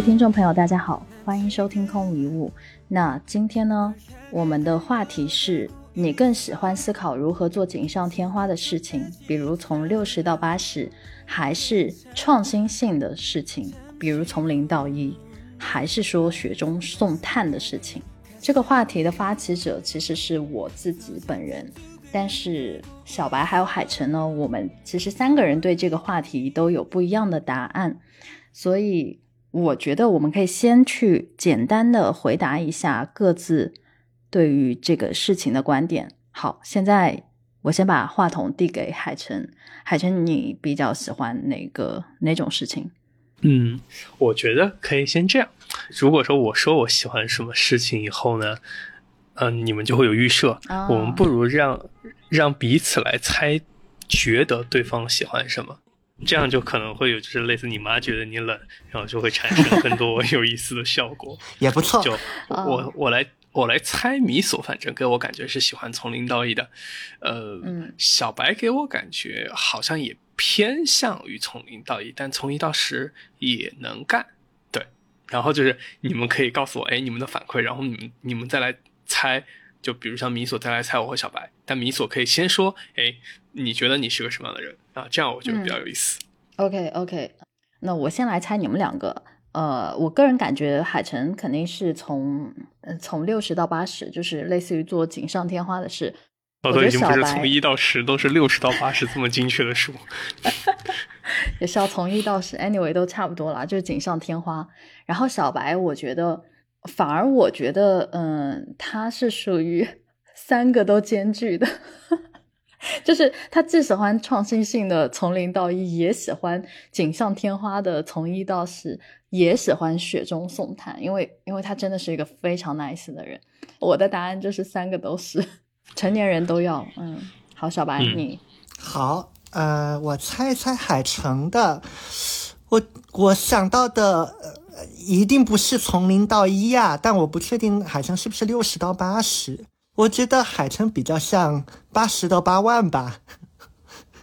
听众朋友，大家好，欢迎收听空无一物。那今天呢，我们的话题是你更喜欢思考如何做锦上添花的事情，比如从六十到八十，还是创新性的事情，比如从零到一，还是说雪中送炭的事情？这个话题的发起者其实是我自己本人，但是小白还有海晨呢，我们其实三个人对这个话题都有不一样的答案，所以。我觉得我们可以先去简单的回答一下各自对于这个事情的观点。好，现在我先把话筒递给海晨。海晨，你比较喜欢哪个哪种事情？嗯，我觉得可以先这样。如果说我说我喜欢什么事情以后呢，嗯，你们就会有预设。我们不如让让彼此来猜，觉得对方喜欢什么。这样就可能会有，就是类似你妈觉得你冷，然后就会产生更多有意思的效果，也不错。就我我来我来猜米索，反正给我感觉是喜欢从零到一的，呃，小白给我感觉好像也偏向于从零到一，但从一到十也能干。对，然后就是你们可以告诉我，哎，你们的反馈，然后你们你们再来猜。就比如像米索再来猜我和小白，但米索可以先说，哎，你觉得你是个什么样的人啊？这样我觉得比较有意思。OK OK，那我先来猜你们两个。呃，我个人感觉海晨肯定是从从六十到八十，就是类似于做锦上添花的事。哦，都已经不是从一到十，都是六十到八十这么精确的数。也是要从一到十，anyway 都差不多了，就是锦上添花。然后小白，我觉得。反而我觉得，嗯，他是属于 三个都兼具的，就是他既喜欢创新性的从零到一，也喜欢锦上添花的从一到十，也喜欢雪中送炭，因为因为他真的是一个非常 nice 的人。我的答案就是三个都是，成年人都要。嗯，好，小白你好，呃，我猜一猜海城的，我我想到的。一定不是从零到一呀，但我不确定海城是不是六十到八十。我觉得海城比较像八十到八万吧，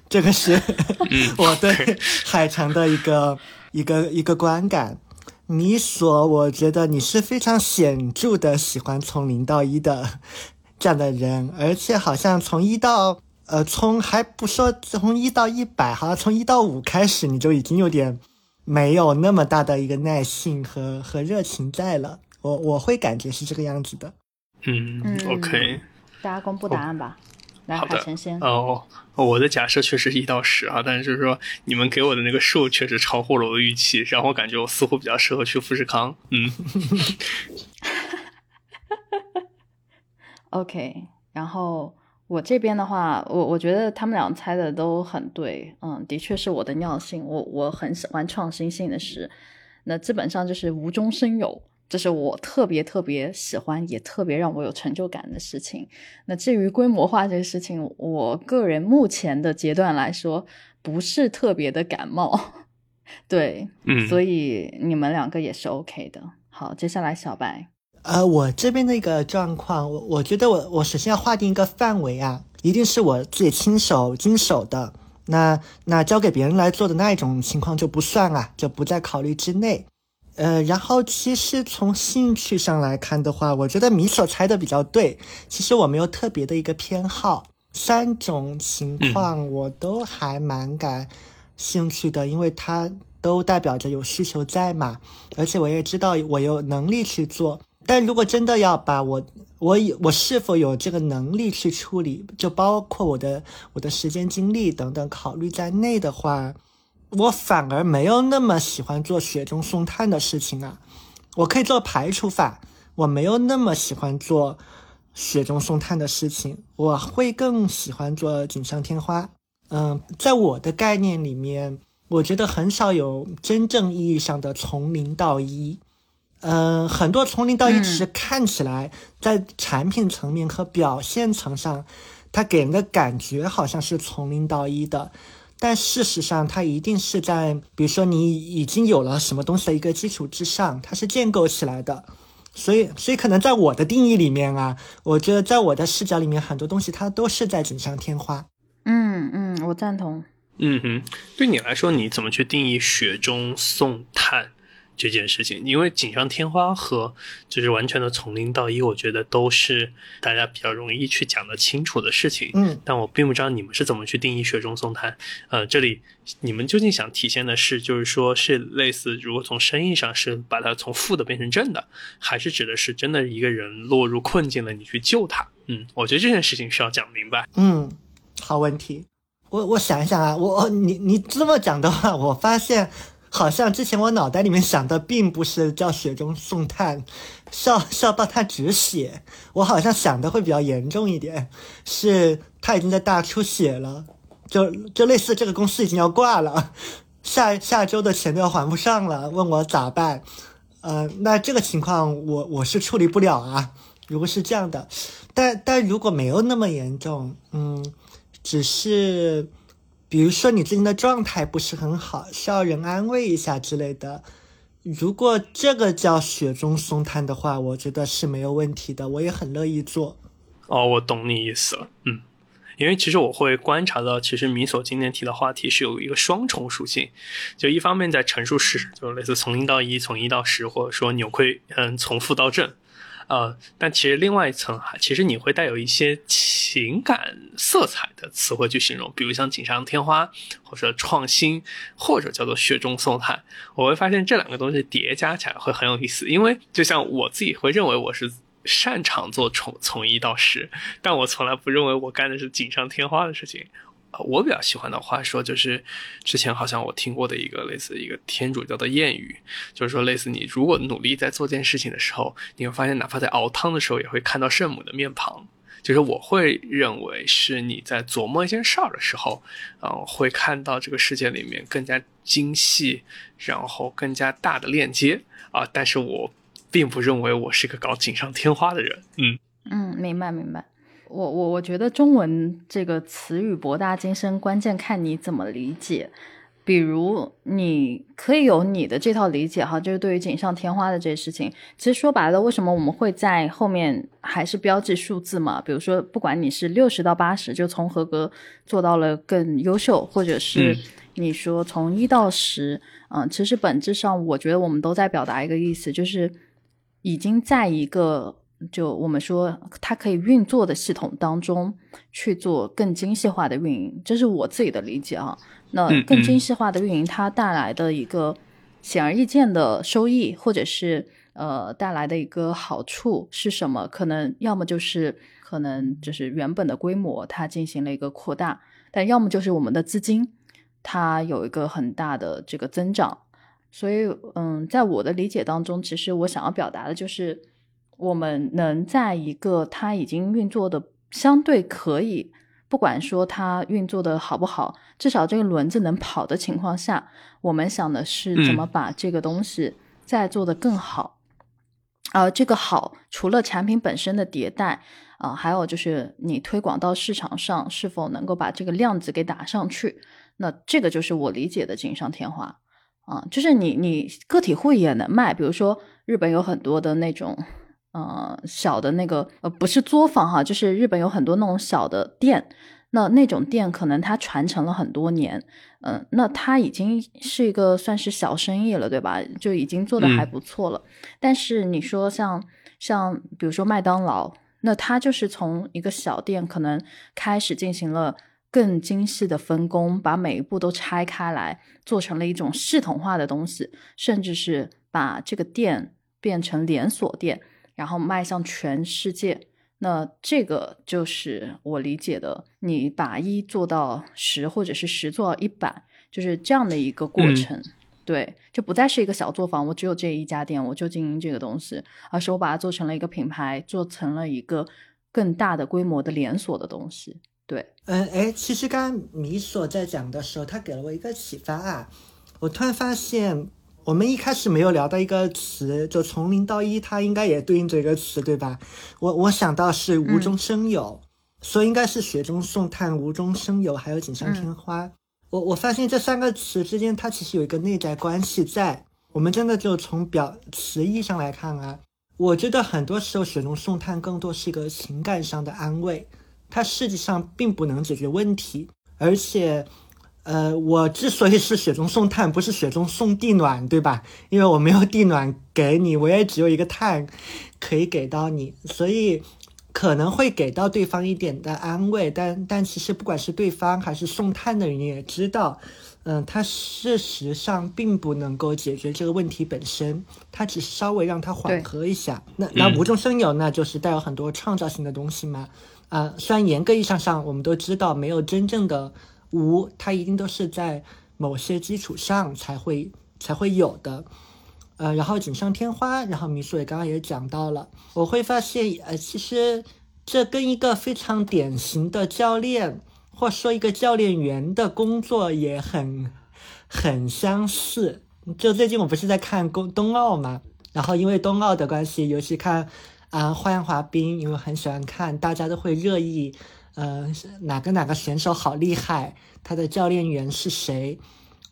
这个是 我对海城的一个一个一个观感。你说，我觉得你是非常显著的喜欢从零到一的这样的人，而且好像从一到呃从还不说从一到一百，好像从一到五开始你就已经有点。没有那么大的一个耐性和和热情在了，我我会感觉是这个样子的。嗯，OK，大家公布答案吧。来，海晨先。哦，我的假设确实是一到十啊，但是就是说你们给我的那个数确实超乎了我的预期，让我感觉我似乎比较适合去富士康。嗯。OK，然后。我这边的话，我我觉得他们俩猜的都很对，嗯，的确是我的尿性，我我很喜欢创新性的事，那基本上就是无中生有，这是我特别特别喜欢，也特别让我有成就感的事情。那至于规模化这个事情，我个人目前的阶段来说，不是特别的感冒，对，嗯，所以你们两个也是 OK 的。好，接下来小白。呃，我这边的一个状况，我我觉得我我首先要划定一个范围啊，一定是我自己亲手经手的，那那交给别人来做的那一种情况就不算啊，就不在考虑之内。呃，然后其实从兴趣上来看的话，我觉得米所猜的比较对，其实我没有特别的一个偏好，三种情况我都还蛮感兴趣的，因为它都代表着有需求在嘛，而且我也知道我有能力去做。但如果真的要把我我有我是否有这个能力去处理，就包括我的我的时间精力等等考虑在内的话，我反而没有那么喜欢做雪中送炭的事情啊。我可以做排除法，我没有那么喜欢做雪中送炭的事情，我会更喜欢做锦上添花。嗯，在我的概念里面，我觉得很少有真正意义上的从零到一。嗯，很多从零到一，其实看起来在产品层面和表现层上，它给人的感觉好像是从零到一的，但事实上，它一定是在，比如说你已经有了什么东西的一个基础之上，它是建构起来的。所以，所以可能在我的定义里面啊，我觉得在我的视角里面，很多东西它都是在锦上添花。嗯嗯，我赞同。嗯哼，对你来说，你怎么去定义雪中送炭？这件事情，因为锦上添花和就是完全的从零到一，我觉得都是大家比较容易去讲得清楚的事情。嗯，但我并不知道你们是怎么去定义雪中送炭。呃，这里你们究竟想体现的是，就是说是类似，如果从生意上是把它从负的变成正的，还是指的是真的一个人落入困境了，你去救他？嗯，我觉得这件事情需要讲明白。嗯，好问题。我我想一想啊，我你你这么讲的话，我发现。好像之前我脑袋里面想的并不是叫雪中送炭，是要是要帮他止血。我好像想的会比较严重一点，是他已经在大出血了，就就类似这个公司已经要挂了，下下周的钱都要还不上了，问我咋办？呃，那这个情况我我是处理不了啊。如果是这样的，但但如果没有那么严重，嗯，只是。比如说你最近的状态不是很好，需要人安慰一下之类的。如果这个叫雪中送炭的话，我觉得是没有问题的，我也很乐意做。哦，我懂你意思了，嗯，因为其实我会观察到，其实米索今天提的话题是有一个双重属性，就一方面在陈述事实，就类似从零到一，从一到十，或者说扭亏，嗯，从负到正。呃，但其实另外一层哈，其实你会带有一些情感色彩的词汇去形容，比如像锦上添花，或者创新，或者叫做雪中送炭。我会发现这两个东西叠加起来会很有意思，因为就像我自己会认为我是擅长做从从一到十，但我从来不认为我干的是锦上添花的事情。我比较喜欢的话说，就是之前好像我听过的一个类似一个天主教的谚语，就是说类似你如果努力在做件事情的时候，你会发现哪怕在熬汤的时候也会看到圣母的面庞。就是我会认为是你在琢磨一件事儿的时候，嗯，会看到这个世界里面更加精细，然后更加大的链接啊。但是我并不认为我是个搞锦上添花的人。嗯嗯，明白明白。我我我觉得中文这个词语博大精深，关键看你怎么理解。比如你可以有你的这套理解哈，就是对于锦上添花的这些事情，其实说白了，为什么我们会在后面还是标记数字嘛？比如说，不管你是六十到八十，就从合格做到了更优秀，或者是你说从一到十，嗯，其实本质上我觉得我们都在表达一个意思，就是已经在一个。就我们说，它可以运作的系统当中去做更精细化的运营，这是我自己的理解啊。那更精细化的运营，它带来的一个显而易见的收益，或者是呃带来的一个好处是什么？可能要么就是可能就是原本的规模它进行了一个扩大，但要么就是我们的资金它有一个很大的这个增长。所以，嗯，在我的理解当中，其实我想要表达的就是。我们能在一个它已经运作的相对可以，不管说它运作的好不好，至少这个轮子能跑的情况下，我们想的是怎么把这个东西再做得更好。呃，这个好，除了产品本身的迭代啊，还有就是你推广到市场上是否能够把这个量子给打上去。那这个就是我理解的锦上添花啊，就是你你个体户也能卖，比如说日本有很多的那种。呃，小的那个呃，不是作坊哈，就是日本有很多那种小的店，那那种店可能它传承了很多年，嗯，那它已经是一个算是小生意了，对吧？就已经做的还不错了。但是你说像像比如说麦当劳，那它就是从一个小店可能开始进行了更精细的分工，把每一步都拆开来，做成了一种系统化的东西，甚至是把这个店变成连锁店。然后迈向全世界，那这个就是我理解的，你把一做到十，或者是十做到一百，就是这样的一个过程。对，就不再是一个小作坊，我只有这一家店，我就经营这个东西，而是我把它做成了一个品牌，做成了一个更大的规模的连锁的东西。对，嗯，哎，其实刚刚米索在讲的时候，他给了我一个启发啊，我突然发现。我们一开始没有聊到一个词，就从零到一，它应该也对应着一个词，对吧？我我想到是无中生有，所以应该是雪中送炭、无中生有，还有锦上添花。我我发现这三个词之间，它其实有一个内在关系在。我们真的就从表词义上来看啊，我觉得很多时候雪中送炭更多是一个情感上的安慰，它实际上并不能解决问题，而且。呃，我之所以是雪中送炭，不是雪中送地暖，对吧？因为我没有地暖给你，我也只有一个炭可以给到你，所以可能会给到对方一点的安慰。但但其实不管是对方还是送炭的人也知道。嗯，他事实上并不能够解决这个问题本身，他只是稍微让它缓和一下。那那无中生有，那就是带有很多创造性的东西嘛。啊，虽然严格意义上上，我们都知道没有真正的无，它一定都是在某些基础上才会才会有的。呃，然后锦上添花，然后米苏也刚刚也讲到了，我会发现，呃，其实这跟一个非常典型的教练。或说一个教练员的工作也很很相似。就最近我不是在看冬冬奥嘛，然后因为冬奥的关系，尤其看啊花样滑冰，因为很喜欢看，大家都会热议，呃哪个哪个选手好厉害，他的教练员是谁。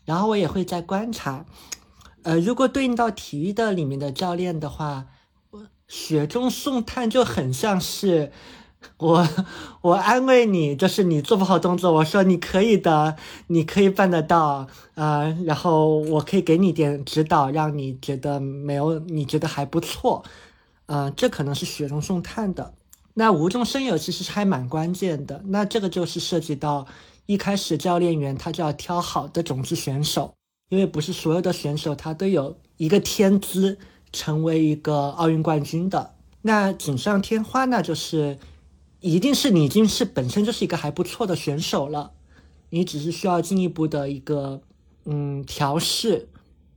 然后我也会在观察，呃如果对应到体育的里面的教练的话，雪中送炭就很像是。我我安慰你，就是你做不好动作，我说你可以的，你可以办得到啊。然后我可以给你点指导，让你觉得没有，你觉得还不错，啊，这可能是雪中送炭的。那无中生有其实还蛮关键的。那这个就是涉及到一开始教练员他就要挑好的种子选手，因为不是所有的选手他都有一个天资成为一个奥运冠军的。那锦上添花呢，就是。一定是你已经是本身就是一个还不错的选手了，你只是需要进一步的一个嗯调试，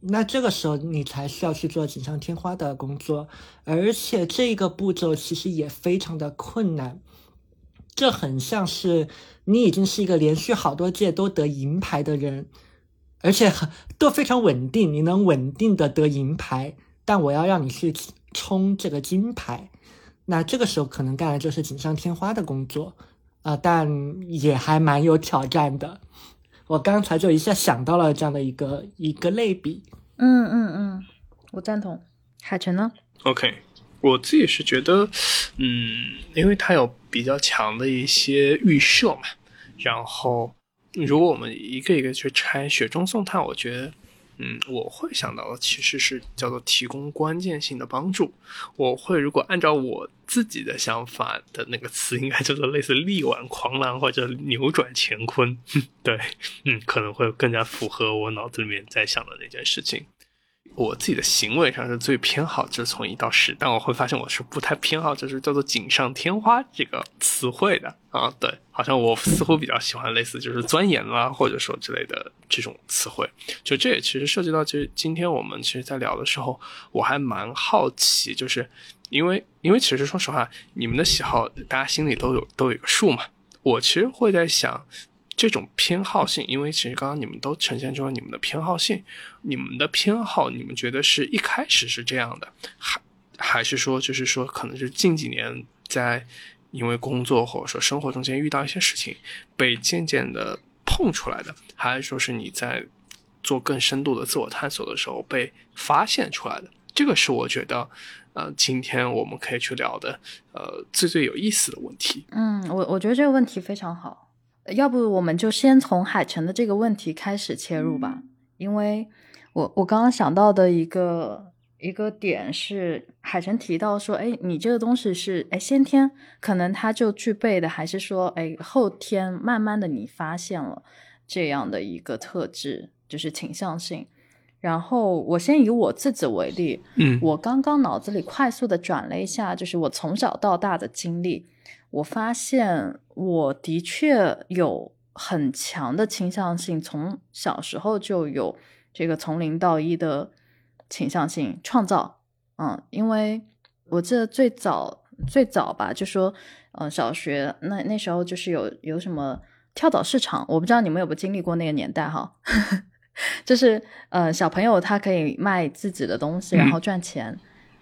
那这个时候你才需要去做锦上添花的工作，而且这个步骤其实也非常的困难，这很像是你已经是一个连续好多届都得银牌的人，而且很都非常稳定，你能稳定的得银牌，但我要让你去冲这个金牌。那这个时候可能干的就是锦上添花的工作，啊，但也还蛮有挑战的。我刚才就一下想到了这样的一个一个类比。嗯嗯嗯，我赞同。海晨呢？OK，我自己是觉得，嗯，因为它有比较强的一些预设嘛，然后如果我们一个一个去拆雪中送炭，我觉得。嗯，我会想到的其实是叫做提供关键性的帮助。我会如果按照我自己的想法的那个词，应该叫做类似力挽狂澜或者扭转乾坤。对，嗯，可能会更加符合我脑子里面在想的那件事情。我自己的行为上是最偏好就是从一到十，但我会发现我是不太偏好就是叫做锦上添花这个词汇的啊。对，好像我似乎比较喜欢类似就是钻研啦，或者说之类的这种词汇。就这也其实涉及到，就是今天我们其实在聊的时候，我还蛮好奇，就是因为因为其实说实话，你们的喜好大家心里都有都有个数嘛。我其实会在想。这种偏好性，因为其实刚刚你们都呈现出了你们的偏好性，你们的偏好，你们觉得是一开始是这样的，还还是说就是说可能是近几年在因为工作或者说生活中间遇到一些事情被渐渐的碰出来的，还是说是你在做更深度的自我探索的时候被发现出来的？这个是我觉得，呃，今天我们可以去聊的，呃，最最有意思的问题。嗯，我我觉得这个问题非常好。要不我们就先从海城的这个问题开始切入吧，因为我我刚刚想到的一个一个点是，海城提到说，哎，你这个东西是哎先天可能他就具备的，还是说哎后天慢慢的你发现了这样的一个特质，就是倾向性。然后我先以我自己为例，嗯，我刚刚脑子里快速的转了一下，就是我从小到大的经历。我发现我的确有很强的倾向性，从小时候就有这个从零到一的倾向性创造。嗯，因为我记得最早最早吧，就说，嗯，小学那那时候就是有有什么跳蚤市场，我不知道你们有没有经历过那个年代哈，就是呃小朋友他可以卖自己的东西，然后赚钱。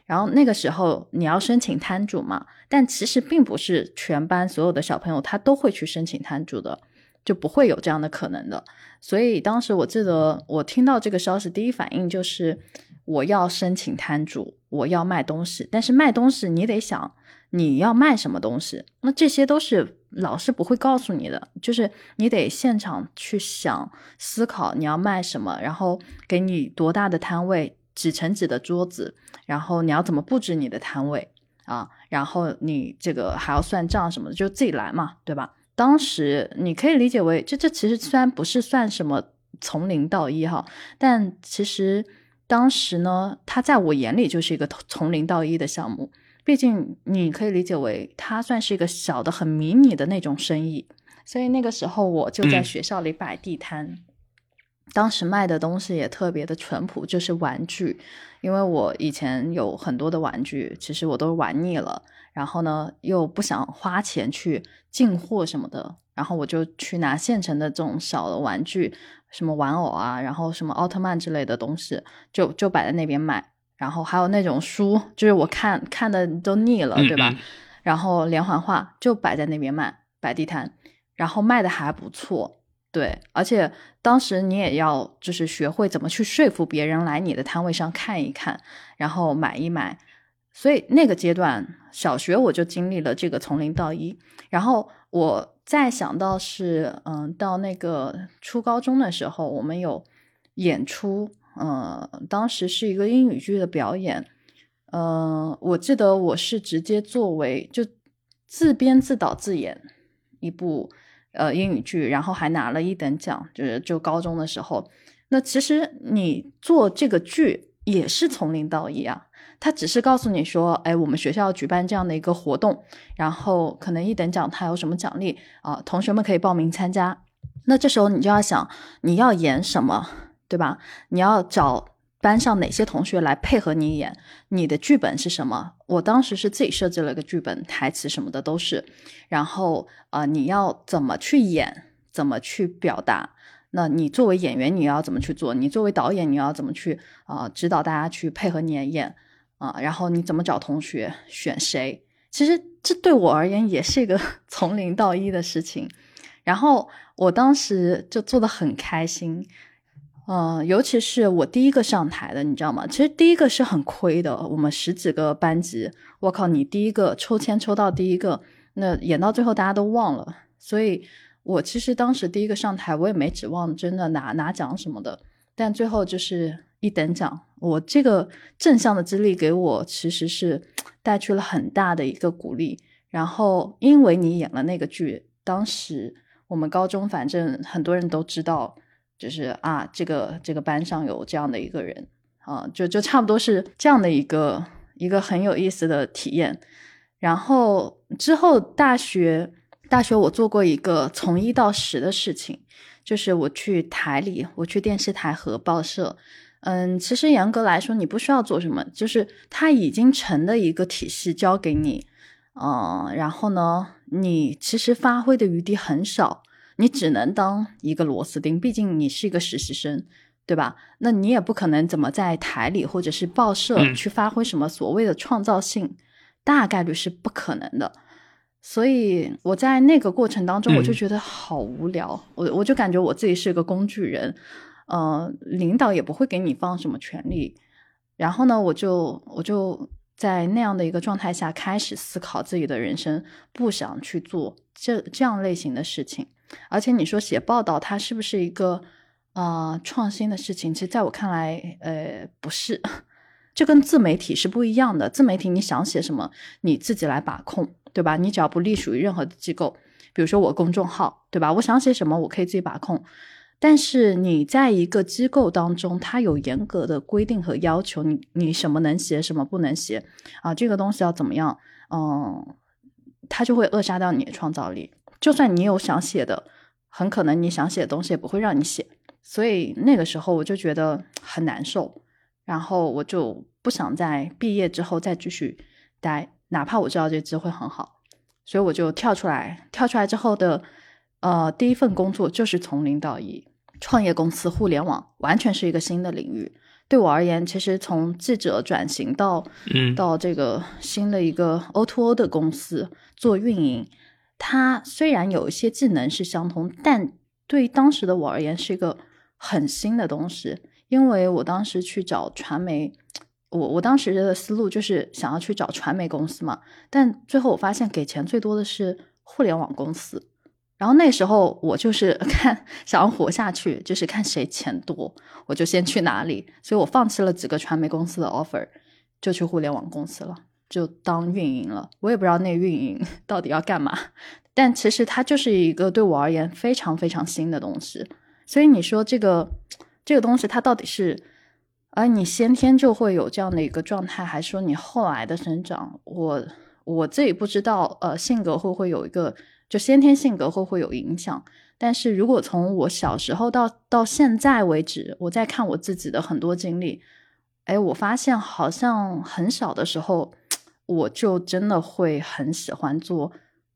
然后那个时候你要申请摊主嘛，但其实并不是全班所有的小朋友他都会去申请摊主的，就不会有这样的可能的。所以当时我记得我听到这个消息，第一反应就是我要申请摊主，我要卖东西。但是卖东西你得想，你要卖什么东西，那这些都是老师不会告诉你的，就是你得现场去想、思考你要卖什么，然后给你多大的摊位，几乘几的桌子，然后你要怎么布置你的摊位啊，然后你这个还要算账什么的，就自己来嘛，对吧？当时你可以理解为，这这其实虽然不是算什么从零到一哈，但其实当时呢，它在我眼里就是一个从零到一的项目。毕竟你可以理解为它算是一个小的很迷你的那种生意，所以那个时候我就在学校里摆地摊，当时卖的东西也特别的淳朴，就是玩具，因为我以前有很多的玩具，其实我都玩腻了，然后呢又不想花钱去进货什么的，然后我就去拿现成的这种小的玩具，什么玩偶啊，然后什么奥特曼之类的东西，就就摆在那边卖。然后还有那种书，就是我看看的都腻了，对吧？然后连环画就摆在那边卖，摆地摊，然后卖的还不错，对。而且当时你也要就是学会怎么去说服别人来你的摊位上看一看，然后买一买。所以那个阶段，小学我就经历了这个从零到一。然后我再想到是，嗯，到那个初高中的时候，我们有演出。嗯，当时是一个英语剧的表演，嗯，我记得我是直接作为就自编自导自演一部呃英语剧，然后还拿了一等奖，就是就高中的时候。那其实你做这个剧也是从零到一啊，他只是告诉你说，哎，我们学校举办这样的一个活动，然后可能一等奖他有什么奖励啊，同学们可以报名参加。那这时候你就要想你要演什么。对吧？你要找班上哪些同学来配合你演？你的剧本是什么？我当时是自己设计了个剧本，台词什么的都是。然后呃，你要怎么去演？怎么去表达？那你作为演员，你要怎么去做？你作为导演，你要怎么去啊？指导大家去配合你演啊？然后你怎么找同学？选谁？其实这对我而言也是一个从零到一的事情。然后我当时就做的很开心。嗯，尤其是我第一个上台的，你知道吗？其实第一个是很亏的。我们十几个班级，我靠，你第一个抽签抽到第一个，那演到最后大家都忘了。所以我其实当时第一个上台，我也没指望真的拿拿奖什么的。但最后就是一等奖，我这个正向的激励给我其实是 带去了很大的一个鼓励。然后因为你演了那个剧，当时我们高中反正很多人都知道。就是啊，这个这个班上有这样的一个人啊，就就差不多是这样的一个一个很有意思的体验。然后之后大学大学我做过一个从一到十的事情，就是我去台里，我去电视台和报社。嗯，其实严格来说，你不需要做什么，就是他已经成的一个体系交给你，嗯，然后呢，你其实发挥的余地很少。你只能当一个螺丝钉，毕竟你是一个实习生，对吧？那你也不可能怎么在台里或者是报社去发挥什么所谓的创造性，大概率是不可能的。所以我在那个过程当中，我就觉得好无聊，我我就感觉我自己是个工具人，呃，领导也不会给你放什么权利。然后呢，我就我就在那样的一个状态下开始思考自己的人生，不想去做这这样类型的事情。而且你说写报道，它是不是一个呃创新的事情？其实在我看来，呃，不是，这跟自媒体是不一样的。自媒体你想写什么，你自己来把控，对吧？你只要不隶属于任何的机构，比如说我公众号，对吧？我想写什么，我可以自己把控。但是你在一个机构当中，它有严格的规定和要求，你你什么能写，什么不能写啊？这个东西要怎么样？嗯，它就会扼杀掉你的创造力。就算你有想写的，很可能你想写的东西也不会让你写，所以那个时候我就觉得很难受，然后我就不想在毕业之后再继续待，哪怕我知道这机会很好，所以我就跳出来。跳出来之后的，呃，第一份工作就是从零到一，创业公司互联网完全是一个新的领域。对我而言，其实从记者转型到，嗯，到这个新的一个 O to O 的公司做运营。它虽然有一些技能是相同，但对于当时的我而言是一个很新的东西。因为我当时去找传媒，我我当时的思路就是想要去找传媒公司嘛，但最后我发现给钱最多的是互联网公司。然后那时候我就是 看想要活下去，就是看谁钱多，我就先去哪里。所以我放弃了几个传媒公司的 offer，就去互联网公司了，就当运营了。我也不知道那运营 到底要干嘛，但其实它就是一个对我而言非常非常新的东西。所以你说这个这个东西它到底是，而你先天就会有这样的一个状态，还是说你后来的生长？我我自己不知道，呃，性格会不会有一个。就先天性格会不会有影响？但是如果从我小时候到到现在为止，我在看我自己的很多经历，哎，我发现好像很小的时候，我就真的会很喜欢做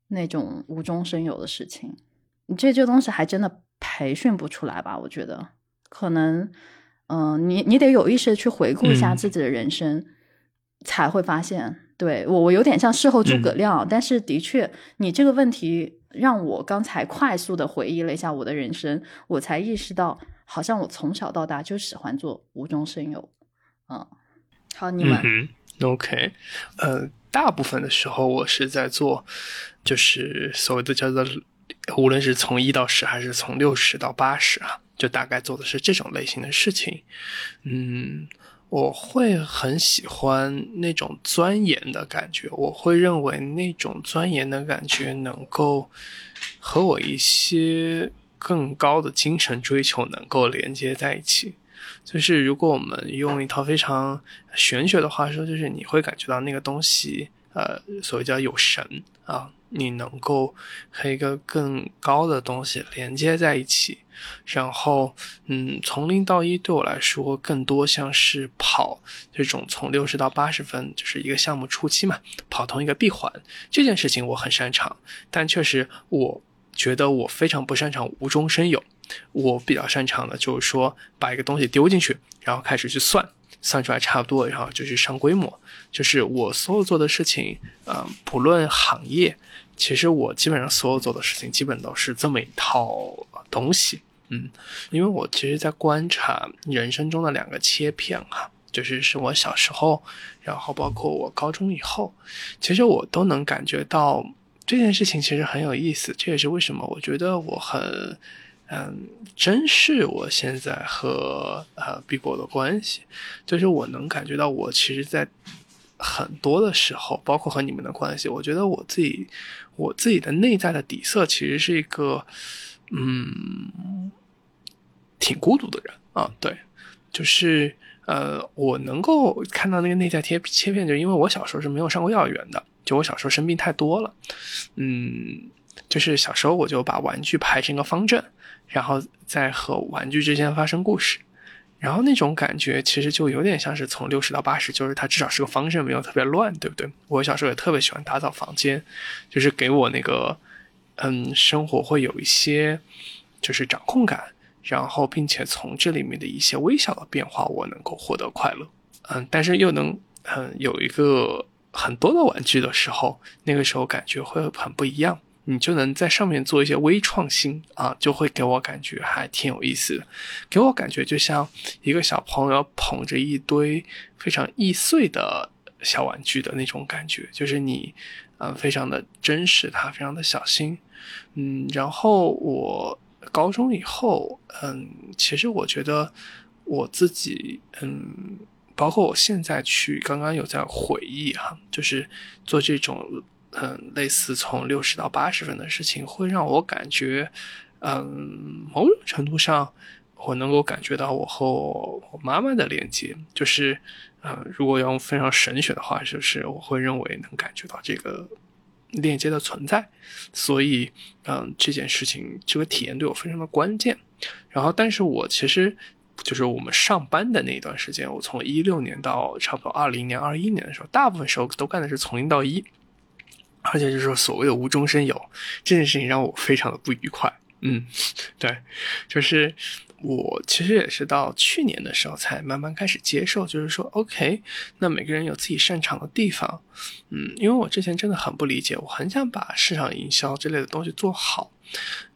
那种无中生有的事情。你这这东西还真的培训不出来吧？我觉得可能，嗯，你你得有意识的去回顾一下自己的人生，才会发现。对我，我有点像事后诸葛亮，但是的确，你这个问题让我刚才快速的回忆了一下我的人生，我才意识到，好像我从小到大就喜欢做无中生有。嗯，好，你们，OK，呃，大部分的时候我是在做，就是所谓的叫做，无论是从一到十，还是从六十到八十啊，就大概做的是这种类型的事情。嗯。我会很喜欢那种钻研的感觉，我会认为那种钻研的感觉能够和我一些更高的精神追求能够连接在一起。就是如果我们用一套非常玄学的话说，就是你会感觉到那个东西，呃，所谓叫有神啊。你能够和一个更高的东西连接在一起，然后，嗯，从零到一对我来说更多像是跑这种从六十到八十分，就是一个项目初期嘛，跑通一个闭环这件事情我很擅长，但确实我觉得我非常不擅长无中生有，我比较擅长的就是说把一个东西丢进去，然后开始去算，算出来差不多，然后就去上规模，就是我所有做的事情，嗯，不论行业。其实我基本上所有做的事情，基本都是这么一套东西，嗯，因为我其实，在观察人生中的两个切片哈，就是是我小时候，然后包括我高中以后，其实我都能感觉到这件事情其实很有意思，这也是为什么我觉得我很，嗯，珍视我现在和呃 B 国的关系，就是我能感觉到我其实，在。很多的时候，包括和你们的关系，我觉得我自己，我自己的内在的底色其实是一个，嗯，挺孤独的人啊。对，就是呃，我能够看到那个内在贴切片，就因为我小时候是没有上过幼儿园的，就我小时候生病太多了，嗯，就是小时候我就把玩具排成一个方阵，然后在和玩具之间发生故事。然后那种感觉其实就有点像是从六十到八十，就是它至少是个方阵，没有特别乱，对不对？我小时候也特别喜欢打扫房间，就是给我那个，嗯，生活会有一些就是掌控感，然后并且从这里面的一些微小的变化，我能够获得快乐，嗯，但是又能嗯有一个很多的玩具的时候，那个时候感觉会很不一样。你就能在上面做一些微创新啊，就会给我感觉还挺有意思的，给我感觉就像一个小朋友捧着一堆非常易碎的小玩具的那种感觉，就是你，嗯，非常的珍视它，非常的小心，嗯，然后我高中以后，嗯，其实我觉得我自己，嗯，包括我现在去刚刚有在回忆哈，就是做这种。嗯，类似从六十到八十分的事情，会让我感觉，嗯，某种程度上，我能够感觉到我和我妈妈的连接，就是，呃，如果用非常神学的话，就是我会认为能感觉到这个链接的存在，所以，嗯，这件事情这个体验对我非常的关键。然后，但是我其实就是我们上班的那一段时间，我从一六年到差不多二零年、二一年的时候，大部分时候都干的是从零到一。而且就是说，所谓的无中生有这件事情让我非常的不愉快。嗯，对，就是我其实也是到去年的时候才慢慢开始接受，就是说，OK，那每个人有自己擅长的地方。嗯，因为我之前真的很不理解，我很想把市场营销这类的东西做好。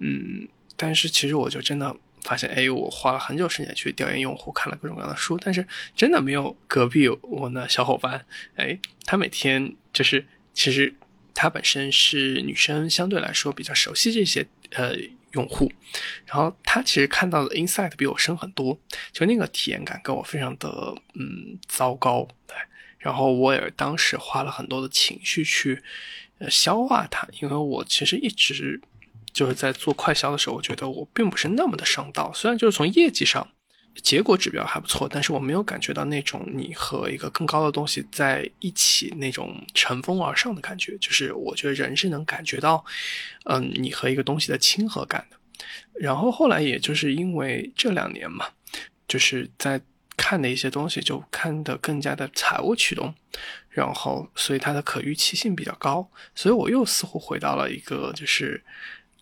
嗯，但是其实我就真的发现，哎，我花了很久时间去调研用户，看了各种各样的书，但是真的没有隔壁我那小伙伴，哎，他每天就是其实她本身是女生，相对来说比较熟悉这些呃用户，然后她其实看到的 insight 比我深很多，就那个体验感跟我非常的嗯糟糕，对，然后我也当时花了很多的情绪去呃消化它，因为我其实一直。就是在做快销的时候，我觉得我并不是那么的上道。虽然就是从业绩上，结果指标还不错，但是我没有感觉到那种你和一个更高的东西在一起那种乘风而上的感觉。就是我觉得人是能感觉到，嗯，你和一个东西的亲和感的。然后后来也就是因为这两年嘛，就是在看的一些东西就看得更加的财务驱动，然后所以它的可预期性比较高，所以我又似乎回到了一个就是。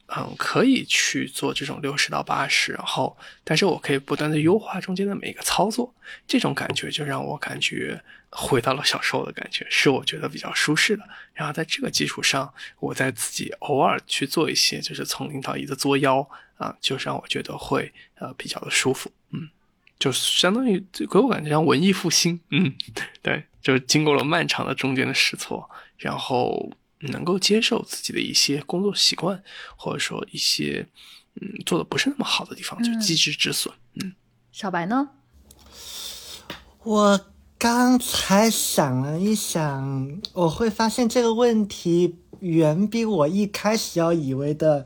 嗯，可以去做这种六十到八十，然后，但是我可以不断的优化中间的每一个操作，这种感觉就让我感觉回到了小时候的感觉，是我觉得比较舒适的。然后在这个基础上，我再自己偶尔去做一些，就是从零到一的作妖啊，就让我觉得会呃比较的舒服，嗯，就相当于给我感觉像文艺复兴，嗯，对，就是经过了漫长的中间的试错，然后。能够接受自己的一些工作习惯，或者说一些嗯做的不是那么好的地方，就及时止损。嗯，小白呢？我刚才想了一想，我会发现这个问题远比我一开始要以为的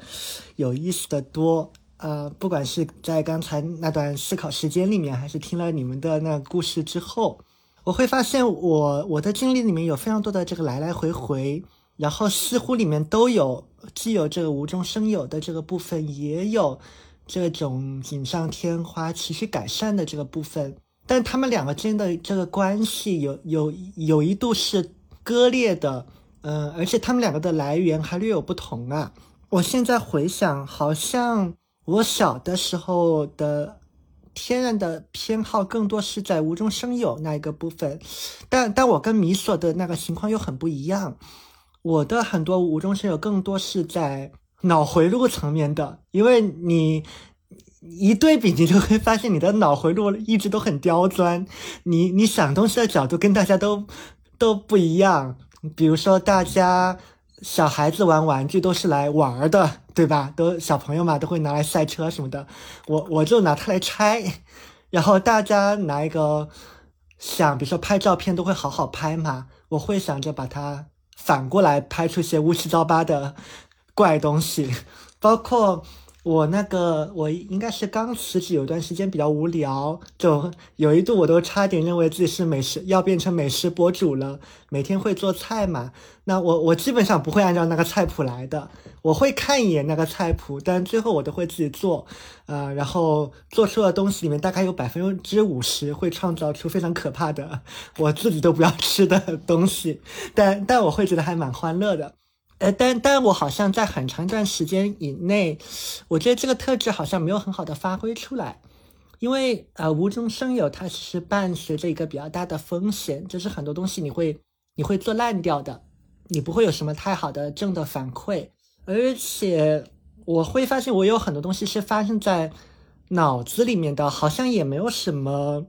有意思的多。呃，不管是在刚才那段思考时间里面，还是听了你们的那故事之后，我会发现我我的经历里面有非常多的这个来来回回。然后似乎里面都有，既有这个无中生有的这个部分，也有这种锦上添花、持续改善的这个部分。但他们两个之间的这个关系有有有一度是割裂的，嗯，而且他们两个的来源还略有不同啊。我现在回想，好像我小的时候的天然的偏好更多是在无中生有那一个部分，但但我跟米索的那个情况又很不一样。我的很多无中生有，更多是在脑回路层面的，因为你一对比，你就会发现你的脑回路一直都很刁钻，你你想东西的角度跟大家都都不一样。比如说，大家小孩子玩玩具都是来玩的，对吧？都小朋友嘛，都会拿来赛车什么的。我我就拿它来拆，然后大家拿一个想，比如说拍照片都会好好拍嘛，我会想着把它。反过来拍出些乌七八糟的怪东西，包括我那个，我应该是刚辞职，有段时间比较无聊，就有一度我都差点认为自己是美食要变成美食博主了。每天会做菜嘛，那我我基本上不会按照那个菜谱来的，我会看一眼那个菜谱，但最后我都会自己做，呃，然后做出的东西里面大概有百分之五十会创造出非常可怕的我自己都不要吃的东西，但但我会觉得还蛮欢乐的。呃，但但我好像在很长一段时间以内，我觉得这个特质好像没有很好的发挥出来，因为呃无中生有，它其实伴随着一个比较大的风险，就是很多东西你会你会做烂掉的，你不会有什么太好的正的反馈，而且我会发现我有很多东西是发生在脑子里面的，好像也没有什么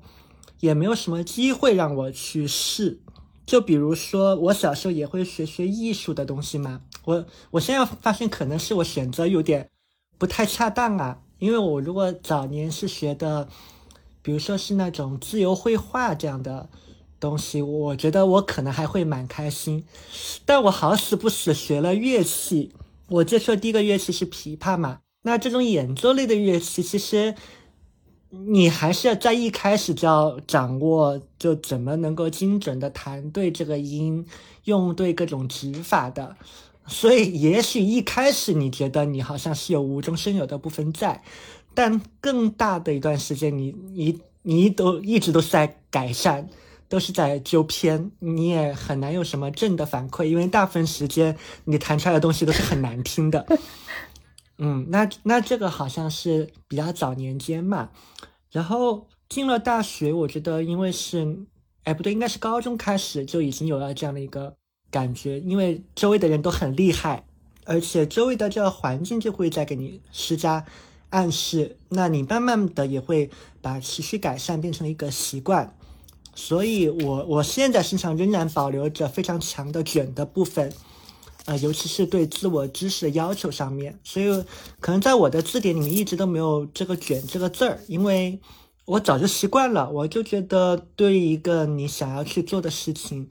也没有什么机会让我去试。就比如说，我小时候也会学学艺术的东西嘛。我我现在发现，可能是我选择有点不太恰当啊。因为我如果早年是学的，比如说是那种自由绘画这样的东西，我觉得我可能还会蛮开心。但我好死不死学了乐器，我接触的第一个乐器是琵琶嘛。那这种演奏类的乐器，其实。你还是要在一开始就要掌握，就怎么能够精准的弹对这个音，用对各种指法的。所以，也许一开始你觉得你好像是有无中生有的部分在，但更大的一段时间，你你你都一直都是在改善，都是在纠偏，你也很难有什么正的反馈，因为大部分时间你弹出来的东西都是很难听的。嗯，那那这个好像是比较早年间嘛，然后进了大学，我觉得因为是，哎不对，应该是高中开始就已经有了这样的一个感觉，因为周围的人都很厉害，而且周围的这个环境就会在给你施加暗示，那你慢慢的也会把持续改善变成一个习惯。所以，我我现在身上仍然保留着非常强的卷的部分，呃，尤其是对自我知识的要求上面。所以，可能在我的字典里面一直都没有这个卷这个字儿，因为我早就习惯了。我就觉得，对一个你想要去做的事情，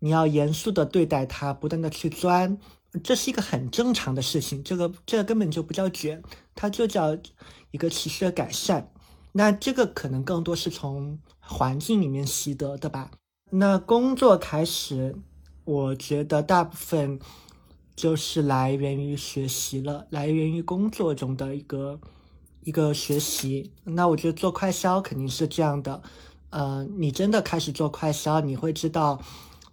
你要严肃的对待它，不断的去钻，这是一个很正常的事情。这个这个根本就不叫卷，它就叫一个持续的改善。那这个可能更多是从环境里面习得的吧。那工作开始，我觉得大部分就是来源于学习了，来源于工作中的一个一个学习。那我觉得做快销肯定是这样的。呃，你真的开始做快销，你会知道，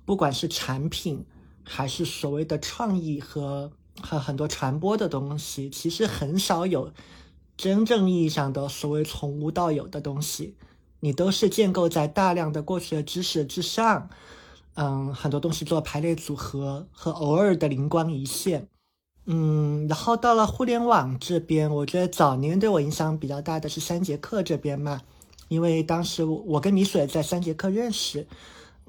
不管是产品还是所谓的创意和和很多传播的东西，其实很少有。真正意义上的所谓从无到有的东西，你都是建构在大量的过去的知识之上。嗯，很多东西做排列组合和偶尔的灵光一现。嗯，然后到了互联网这边，我觉得早年对我影响比较大的是三节课这边嘛，因为当时我跟米水在三节课认识，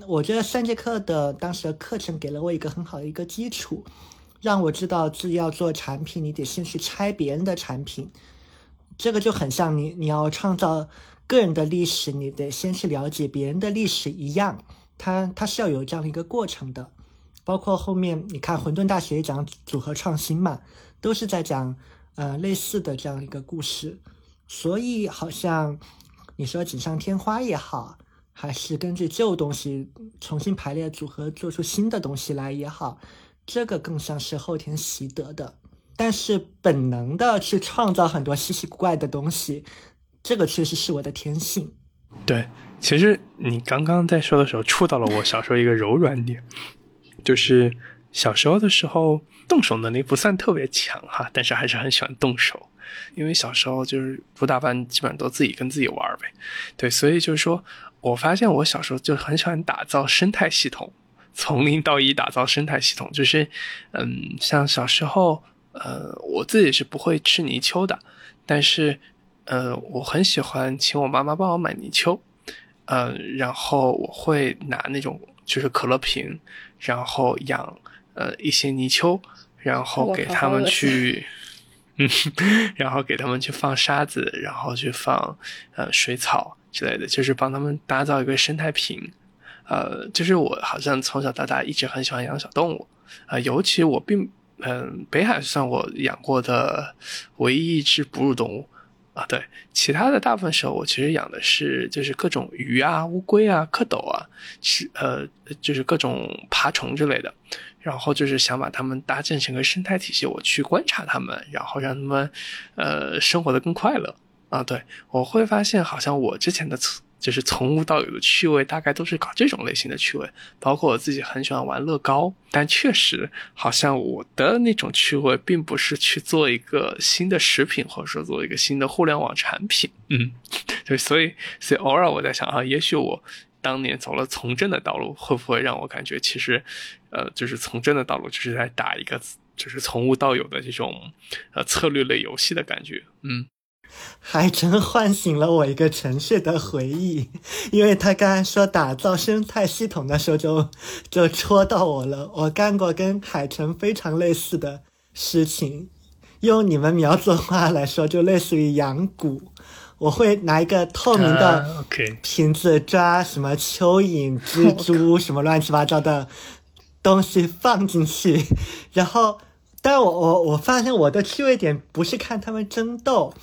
我觉得三节课的当时的课程给了我一个很好的一个基础，让我知道自己要做产品，你得先去拆别人的产品。这个就很像你，你要创造个人的历史，你得先去了解别人的历史一样，它它是要有这样的一个过程的。包括后面你看混沌大学也讲组合创新嘛，都是在讲呃类似的这样一个故事。所以好像你说锦上添花也好，还是根据旧东西重新排列组合做出新的东西来也好，这个更像是后天习得的。但是本能的去创造很多稀奇古怪的东西，这个确实是我的天性。对，其实你刚刚在说的时候，触到了我小时候一个柔软点，就是小时候的时候动手能力不算特别强哈，但是还是很喜欢动手，因为小时候就是不大班，基本上都自己跟自己玩呗。对，所以就是说我发现我小时候就很喜欢打造生态系统，从零到一打造生态系统，就是嗯，像小时候。呃，我自己是不会吃泥鳅的，但是，呃，我很喜欢请我妈妈帮我买泥鳅，呃，然后我会拿那种就是可乐瓶，然后养呃一些泥鳅，然后给他们去，嗯，然后给他们去放沙子，然后去放呃水草之类的，就是帮他们打造一个生态瓶，呃，就是我好像从小到大一直很喜欢养小动物，啊，尤其我并。嗯，北海算我养过的唯一一只哺乳动物啊。对，其他的大部分时候，我其实养的是就是各种鱼啊、乌龟啊、蝌蚪啊，是呃，就是各种爬虫之类的。然后就是想把它们搭建成个生态体系，我去观察它们，然后让它们呃生活的更快乐啊。对，我会发现好像我之前的。就是从无到有的趣味，大概都是搞这种类型的趣味。包括我自己很喜欢玩乐高，但确实好像我的那种趣味，并不是去做一个新的食品，或者说做一个新的互联网产品。嗯，对，所以，所以偶尔我在想啊，也许我当年走了从政的道路，会不会让我感觉其实，呃，就是从政的道路就是在打一个就是从无到有的这种呃策略类游戏的感觉。嗯。还真唤醒了我一个城市的回忆，因为他刚才说打造生态系统的时候，就就戳到我了。我干过跟海城非常类似的事情，用你们苗族话来说，就类似于养蛊。我会拿一个透明的瓶子抓什么蚯蚓、蜘蛛什么乱七八糟的东西放进去，然后，但我我我发现我的趣味点不是看他们争斗。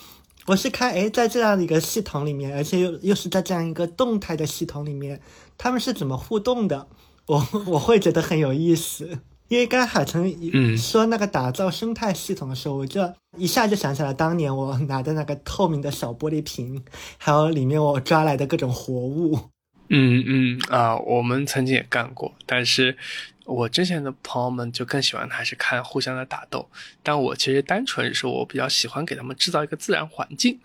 我是看，哎，在这样的一个系统里面，而且又又是在这样一个动态的系统里面，他们是怎么互动的？我 我会觉得很有意思。因为刚才海城说那个打造生态系统的时候，我就一下就想起来当年我拿的那个透明的小玻璃瓶，还有里面我抓来的各种活物。嗯嗯啊，我们曾经也干过，但是。我之前的朋友们就更喜欢还是看互相的打斗，但我其实单纯是我比较喜欢给他们制造一个自然环境，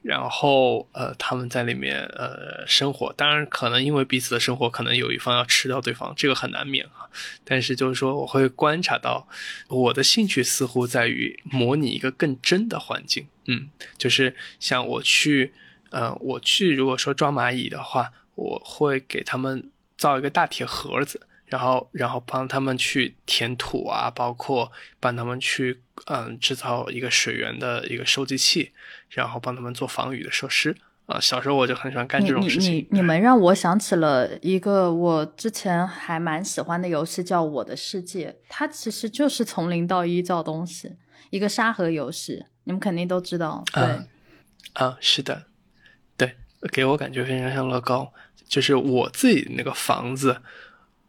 然后呃，他们在里面呃生活，当然可能因为彼此的生活，可能有一方要吃掉对方，这个很难免啊。但是就是说，我会观察到，我的兴趣似乎在于模拟一个更真的环境。嗯，就是像我去，呃，我去如果说抓蚂蚁的话，我会给他们造一个大铁盒子。然后，然后帮他们去填土啊，包括帮他们去嗯制造一个水源的一个收集器，然后帮他们做防雨的设施啊。小时候我就很喜欢干这种事情。你你你们让我想起了一个我之前还蛮喜欢的游戏，叫《我的世界》，它其实就是从零到一造东西，一个沙盒游戏，你们肯定都知道。对，啊，是的，对，给我感觉非常像乐高，就是我自己那个房子。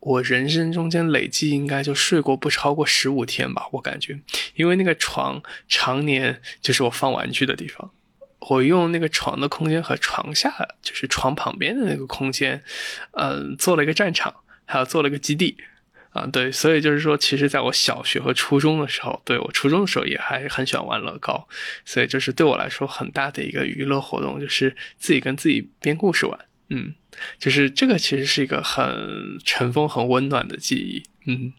我人生中间累计应该就睡过不超过十五天吧，我感觉，因为那个床常年就是我放玩具的地方，我用那个床的空间和床下就是床旁边的那个空间，嗯，做了一个战场，还有做了一个基地，啊，对，所以就是说，其实在我小学和初中的时候，对我初中的时候也还很喜欢玩乐高，所以就是对我来说很大的一个娱乐活动，就是自己跟自己编故事玩，嗯。就是这个，其实是一个很尘封、很温暖的记忆。嗯，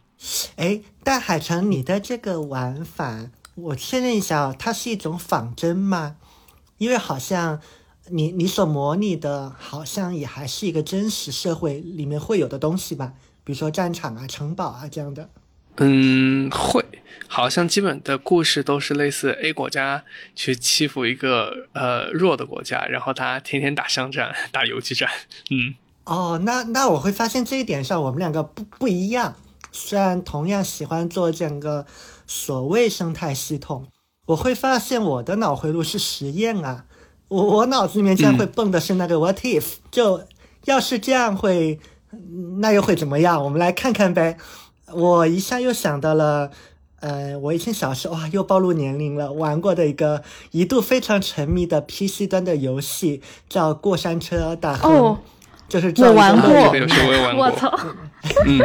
哎，但海城，你的这个玩法，我确认一下，它是一种仿真吗？因为好像你你所模拟的，好像也还是一个真实社会里面会有的东西吧，比如说战场啊、城堡啊这样的。嗯，会，好像基本的故事都是类似 A 国家去欺负一个呃弱的国家，然后他天天打商战、打游击战。嗯，哦，那那我会发现这一点上我们两个不不一样。虽然同样喜欢做整个所谓生态系统，我会发现我的脑回路是实验啊，我我脑子里面经常会蹦的是那个 What if？就要是这样会，那又会怎么样？我们来看看呗。我一下又想到了，呃，我以前小时候哇，又暴露年龄了，玩过的一个一度非常沉迷的 PC 端的游戏，叫《过山车大亨》，就是我玩过，我操，嗯，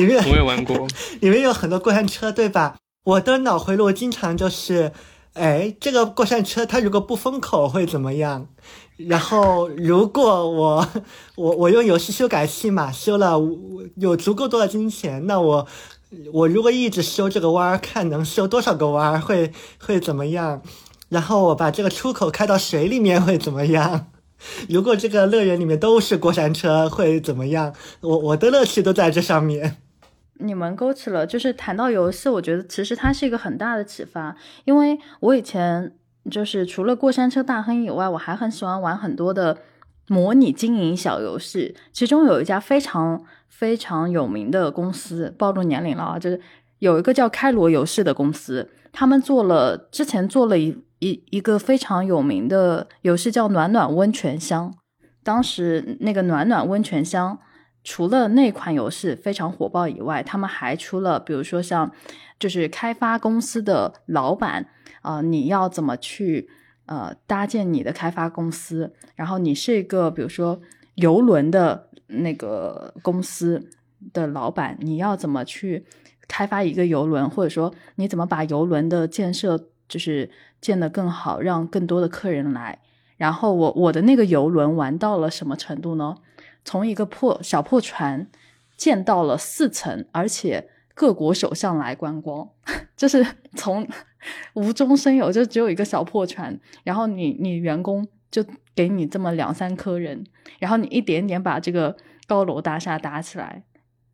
里 面我也玩过，里面有很多过山车，对吧？我的脑回路经常就是，哎，这个过山车它如果不封口会怎么样？然后，如果我我我用游戏修改器嘛，修了有足够多的金钱，那我我如果一直修这个弯，看能修多少个弯，会会怎么样？然后我把这个出口开到水里面会怎么样？如果这个乐园里面都是过山车会怎么样？我我的乐趣都在这上面。你们勾起了，就是谈到游戏，我觉得其实它是一个很大的启发，因为我以前。就是除了过山车大亨以外，我还很喜欢玩很多的模拟经营小游戏。其中有一家非常非常有名的公司，暴露年龄了啊，就是有一个叫开罗游戏的公司，他们做了之前做了一一一个非常有名的游戏叫暖暖温泉乡。当时那个暖暖温泉乡除了那款游戏非常火爆以外，他们还出了比如说像就是开发公司的老板。啊，你要怎么去呃搭建你的开发公司？然后你是一个比如说游轮的那个公司的老板，你要怎么去开发一个游轮？或者说你怎么把游轮的建设就是建得更好，让更多的客人来？然后我我的那个游轮玩到了什么程度呢？从一个破小破船建到了四层，而且各国首相来观光，就是从。无中生有，就只有一个小破船，然后你你员工就给你这么两三颗人，然后你一点点把这个高楼大厦搭起来，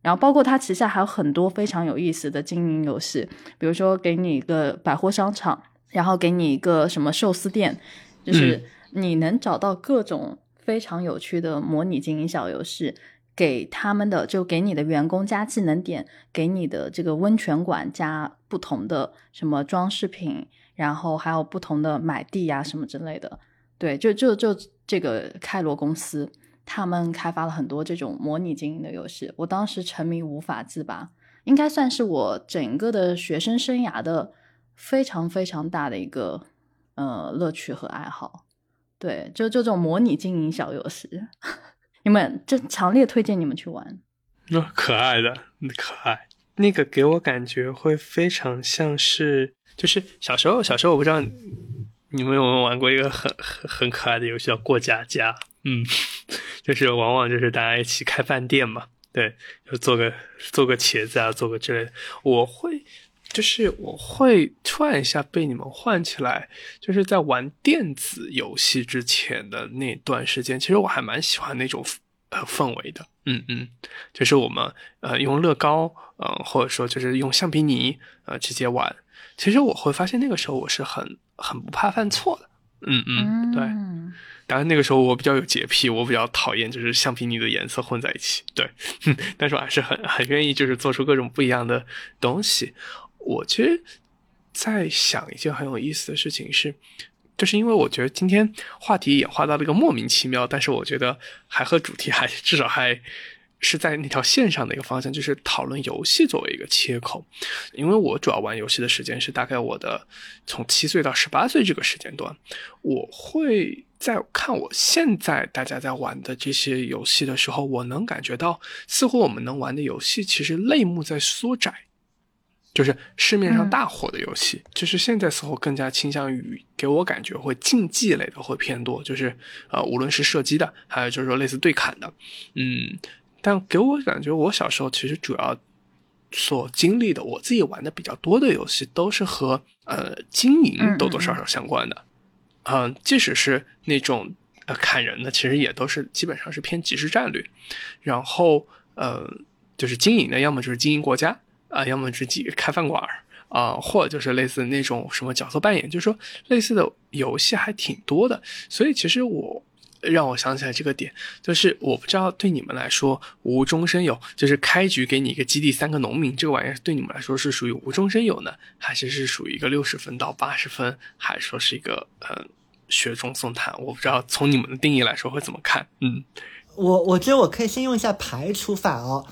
然后包括它旗下还有很多非常有意思的经营游戏，比如说给你一个百货商场，然后给你一个什么寿司店，就是你能找到各种非常有趣的模拟经营小游戏。给他们的就给你的员工加技能点，给你的这个温泉馆加不同的什么装饰品，然后还有不同的买地呀什么之类的。对，就就就这个开罗公司，他们开发了很多这种模拟经营的游戏。我当时沉迷无法自拔，应该算是我整个的学生生涯的非常非常大的一个呃乐趣和爱好。对，就就这种模拟经营小游戏。你们这强烈推荐你们去玩，那可爱的，可爱，那个给我感觉会非常像是，就是小时候，小时候我不知道你们有没有玩过一个很很很可爱的游戏叫过家家？嗯，就是往往就是大家一起开饭店嘛，对，就做个做个茄子啊，做个之类的。我会就是我会突然一下被你们唤起来，就是在玩电子游戏之前的那段时间，其实我还蛮喜欢那种呃氛围的。嗯嗯，就是我们呃用乐高，嗯或者说就是用橡皮泥呃直接玩。其实我会发现那个时候我是很很不怕犯错的。嗯嗯，对。当然那个时候我比较有洁癖，我比较讨厌就是橡皮泥的颜色混在一起。对，但是我还是很很愿意就是做出各种不一样的东西。我其实在想一件很有意思的事情是。就是因为我觉得今天话题演化到了一个莫名其妙，但是我觉得还和主题还 至少还是在那条线上的一个方向，就是讨论游戏作为一个切口。因为我主要玩游戏的时间是大概我的从七岁到十八岁这个时间段，我会在看我现在大家在玩的这些游戏的时候，我能感觉到似乎我们能玩的游戏其实类目在缩窄。就是市面上大火的游戏，就是现在似乎更加倾向于给我感觉会竞技类的会偏多，就是呃，无论是射击的，还有就是说类似对砍的，嗯，但给我感觉，我小时候其实主要所经历的，我自己玩的比较多的游戏，都是和呃经营多多少少相关的，嗯，即使是那种呃砍人的，其实也都是基本上是偏即时战略，然后呃，就是经营的，要么就是经营国家。啊，要么是几开饭馆儿啊，或者就是类似那种什么角色扮演，就是说类似的游戏还挺多的。所以其实我让我想起来这个点，就是我不知道对你们来说无中生有，就是开局给你一个基地三个农民这个玩意儿，对你们来说是属于无中生有呢，还是是属于一个六十分到八十分，还是说是一个呃雪中送炭？我不知道从你们的定义来说会怎么看？嗯，我我觉得我可以先用一下排除法哦。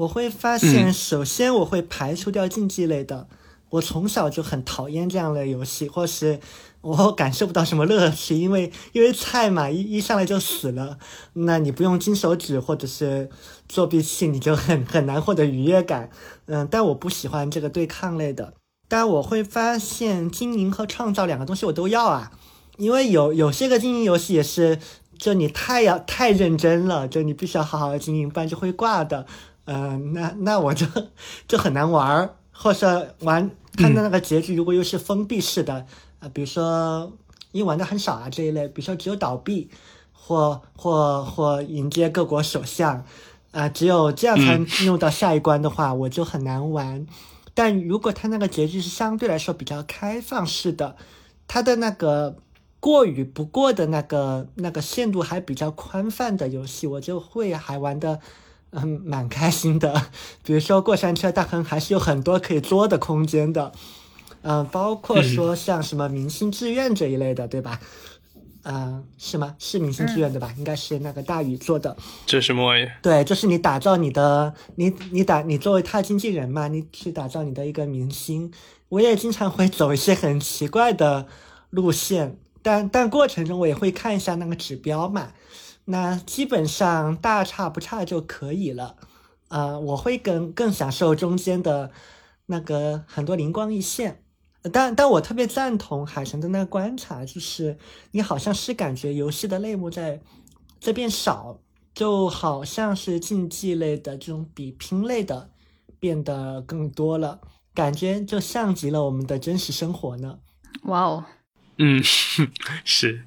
我会发现，首先我会排除掉竞技类的。我从小就很讨厌这样的游戏，或是我感受不到什么乐趣，因为因为菜嘛，一一上来就死了。那你不用金手指或者是作弊器，你就很很难获得愉悦感。嗯，但我不喜欢这个对抗类的。但我会发现，经营和创造两个东西我都要啊，因为有有些个经营游戏也是，就你太要太认真了，就你必须要好好的经营，不然就会挂的。嗯，那那我就就很难玩儿，或者玩看到那个结局，如果又是封闭式的啊，比如说因为玩的很少啊这一类，比如说只有倒闭，或或或迎接各国首相，啊，只有这样才能进入到下一关的话，我就很难玩。但如果它那个结局是相对来说比较开放式的，它的那个过与不过的那个那个限度还比较宽泛的游戏，我就会还玩的。嗯，蛮开心的。比如说过山车大亨，还是有很多可以作的空间的。嗯，包括说像什么明星志愿这一类的，对吧？嗯，是吗？是明星志愿对吧？应该是那个大宇做的。这是什么玩意？对，就是你打造你的，你你打你作为他经纪人嘛，你去打造你的一个明星。我也经常会走一些很奇怪的路线，但但过程中我也会看一下那个指标嘛。那基本上大差不差就可以了，啊，我会更更享受中间的那个很多灵光一现，但但我特别赞同海神的那个观察，就是你好像是感觉游戏的类目在在变少，就好像是竞技类的这种比拼类的变得更多了，感觉就像极了我们的真实生活呢。哇哦，嗯，是。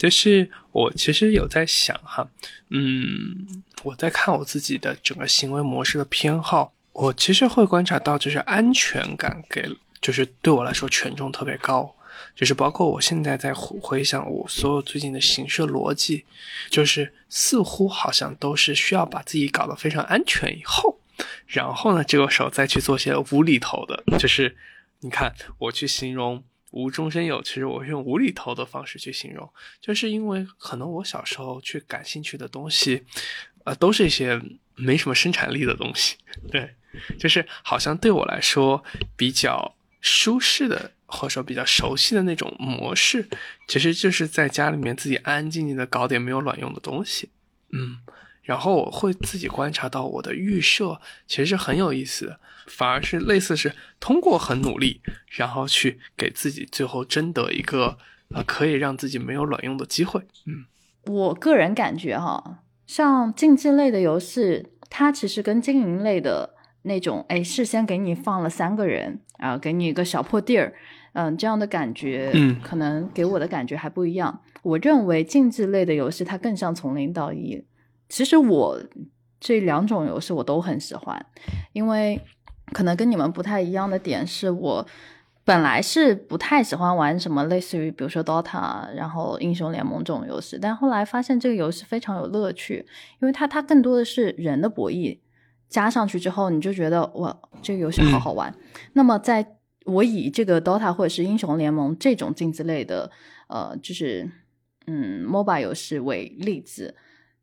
就是我其实有在想哈，嗯，我在看我自己的整个行为模式的偏好，我其实会观察到，就是安全感给，就是对我来说权重特别高，就是包括我现在在回想我所有最近的行事逻辑，就是似乎好像都是需要把自己搞得非常安全以后，然后呢，这个时候再去做些无厘头的，就是你看我去形容。无中生有，其实我用无厘头的方式去形容，就是因为可能我小时候去感兴趣的东西，呃，都是一些没什么生产力的东西，对，就是好像对我来说比较舒适的，或者说比较熟悉的那种模式，其实就是在家里面自己安安静静的搞点没有卵用的东西，嗯。然后我会自己观察到我的预设其实是很有意思的，反而是类似是通过很努力，然后去给自己最后争得一个呃，可以让自己没有卵用的机会。嗯，我个人感觉哈，像竞技类的游戏，它其实跟经营类的那种，哎，事先给你放了三个人啊，给你一个小破地儿，嗯，这样的感觉，嗯，可能给我的感觉还不一样。我认为竞技类的游戏它更像从零到一。其实我这两种游戏我都很喜欢，因为可能跟你们不太一样的点是我。本来是不太喜欢玩什么类似于比如说 DOTA，然后英雄联盟这种游戏，但后来发现这个游戏非常有乐趣，因为它它更多的是人的博弈，加上去之后你就觉得哇，这个游戏好好玩。那么在我以这个 DOTA 或者是英雄联盟这种竞技类的呃，就是嗯 MOBA 游戏为例子，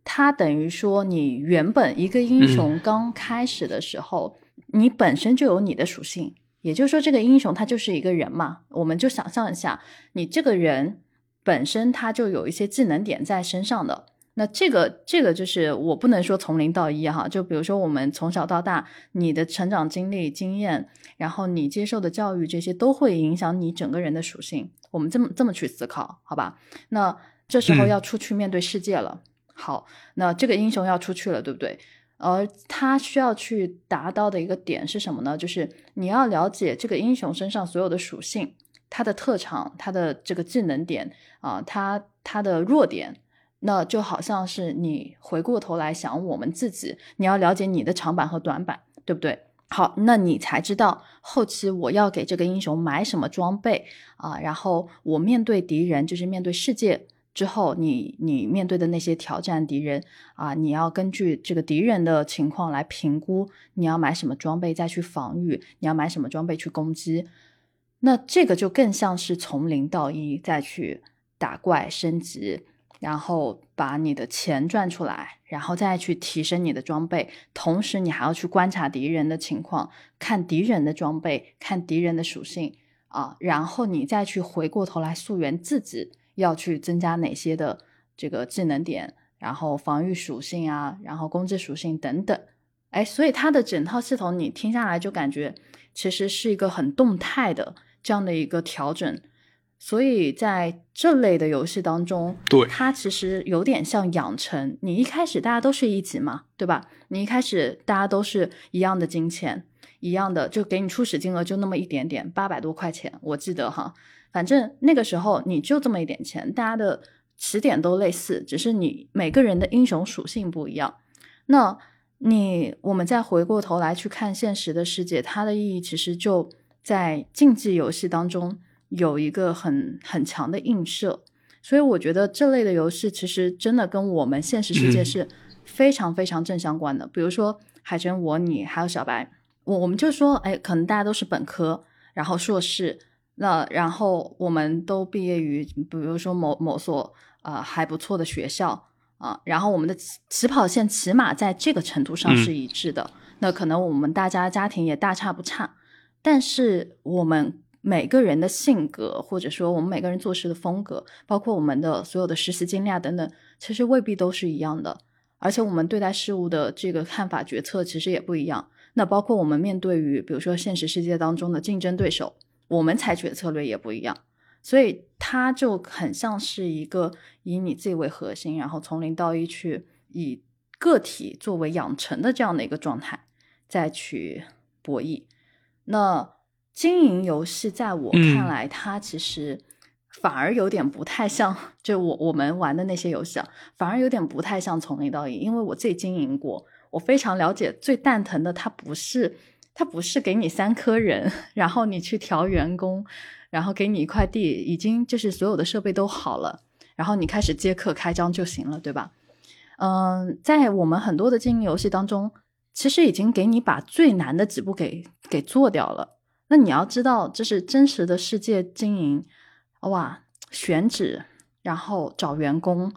它等于说你原本一个英雄刚开始的时候，你本身就有你的属性。也就是说，这个英雄他就是一个人嘛，我们就想象一下，你这个人本身他就有一些技能点在身上的。那这个这个就是我不能说从零到一哈，就比如说我们从小到大，你的成长经历、经验，然后你接受的教育，这些都会影响你整个人的属性。我们这么这么去思考，好吧？那这时候要出去面对世界了。好，那这个英雄要出去了，对不对？而他需要去达到的一个点是什么呢？就是你要了解这个英雄身上所有的属性，他的特长，他的这个技能点啊，他他的弱点，那就好像是你回过头来想我们自己，你要了解你的长板和短板，对不对？好，那你才知道后期我要给这个英雄买什么装备啊，然后我面对敌人，就是面对世界。之后，你你面对的那些挑战敌人啊，你要根据这个敌人的情况来评估，你要买什么装备再去防御，你要买什么装备去攻击。那这个就更像是从零到一再去打怪升级，然后把你的钱赚出来，然后再去提升你的装备。同时，你还要去观察敌人的情况，看敌人的装备，看敌人的属性啊，然后你再去回过头来溯源自己。要去增加哪些的这个技能点，然后防御属性啊，然后攻击属性等等，哎，所以它的整套系统你听下来就感觉其实是一个很动态的这样的一个调整，所以在这类的游戏当中，对它其实有点像养成。你一开始大家都是一级嘛，对吧？你一开始大家都是一样的金钱，一样的就给你初始金额就那么一点点，八百多块钱，我记得哈。反正那个时候你就这么一点钱，大家的起点都类似，只是你每个人的英雄属性不一样。那你我们再回过头来去看现实的世界，它的意义其实就在竞技游戏当中有一个很很强的映射。所以我觉得这类的游戏其实真的跟我们现实世界是非常非常正相关的。比如说海泉，我你还有小白，我我们就说，哎，可能大家都是本科，然后硕士。那然后我们都毕业于，比如说某某所啊还不错的学校啊，然后我们的起起跑线起码在这个程度上是一致的。那可能我们大家家庭也大差不差，但是我们每个人的性格，或者说我们每个人做事的风格，包括我们的所有的实习经历啊等等，其实未必都是一样的。而且我们对待事物的这个看法、决策其实也不一样。那包括我们面对于，比如说现实世界当中的竞争对手。我们采取的策略也不一样，所以它就很像是一个以你自己为核心，然后从零到一去以个体作为养成的这样的一个状态，再去博弈。那经营游戏在我看来，它其实反而有点不太像，就我我们玩的那些游戏啊，反而有点不太像从零到一，因为我自己经营过，我非常了解最蛋疼的，它不是。他不是给你三颗人，然后你去调员工，然后给你一块地，已经就是所有的设备都好了，然后你开始接客开张就行了，对吧？嗯，在我们很多的经营游戏当中，其实已经给你把最难的几步给给做掉了。那你要知道，这是真实的世界经营，哇，选址，然后找员工，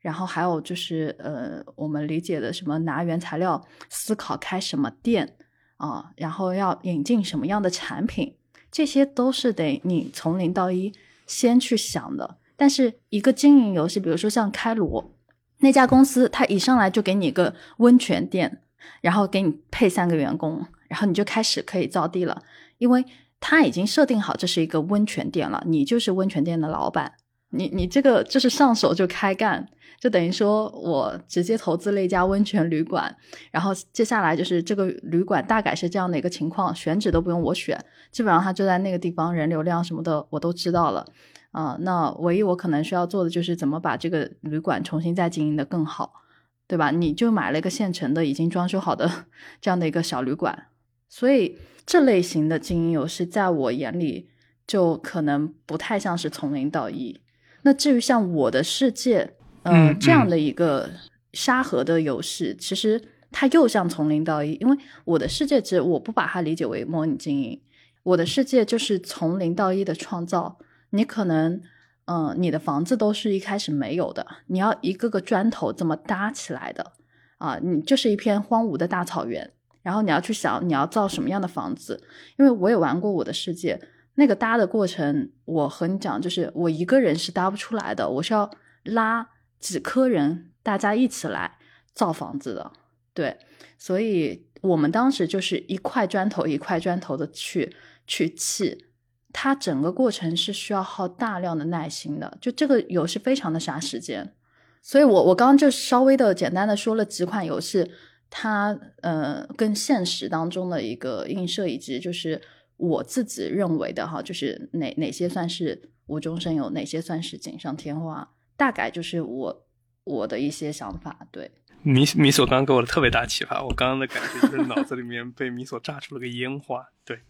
然后还有就是呃，我们理解的什么拿原材料，思考开什么店。啊，然后要引进什么样的产品，这些都是得你从零到一先去想的。但是一个经营游戏，比如说像开罗那家公司，它一上来就给你一个温泉店，然后给你配三个员工，然后你就开始可以造地了，因为它已经设定好这是一个温泉店了，你就是温泉店的老板你你这个就是上手就开干，就等于说我直接投资了一家温泉旅馆，然后接下来就是这个旅馆大概是这样的一个情况，选址都不用我选，基本上它就在那个地方，人流量什么的我都知道了。啊，那唯一我可能需要做的就是怎么把这个旅馆重新再经营的更好，对吧？你就买了一个现成的、已经装修好的这样的一个小旅馆，所以这类型的经营游戏在我眼里就可能不太像是从零到一。那至于像我的世界，嗯，这样的一个沙盒的游戏，其实它又像从零到一，因为我的世界其实我不把它理解为模拟经营，我的世界就是从零到一的创造。你可能，嗯，你的房子都是一开始没有的，你要一个个砖头这么搭起来的，啊，你就是一片荒芜的大草原，然后你要去想你要造什么样的房子，因为我也玩过我的世界，那个搭的过程，我和你讲，就是我一个人是搭不出来的，我是要拉几颗人，大家一起来造房子的，对，所以我们当时就是一块砖头一块砖头的去去砌。它整个过程是需要耗大量的耐心的，就这个游戏非常的杀时间，所以我我刚刚就稍微的简单的说了几款游戏，它呃跟现实当中的一个映射，以及就是我自己认为的哈，就是哪哪些算是无中生有，哪些算是锦上添花，大概就是我我的一些想法。对，米米索刚给我的特别大启发，我刚刚的感觉就是脑子里面被米索炸出了个烟花，对，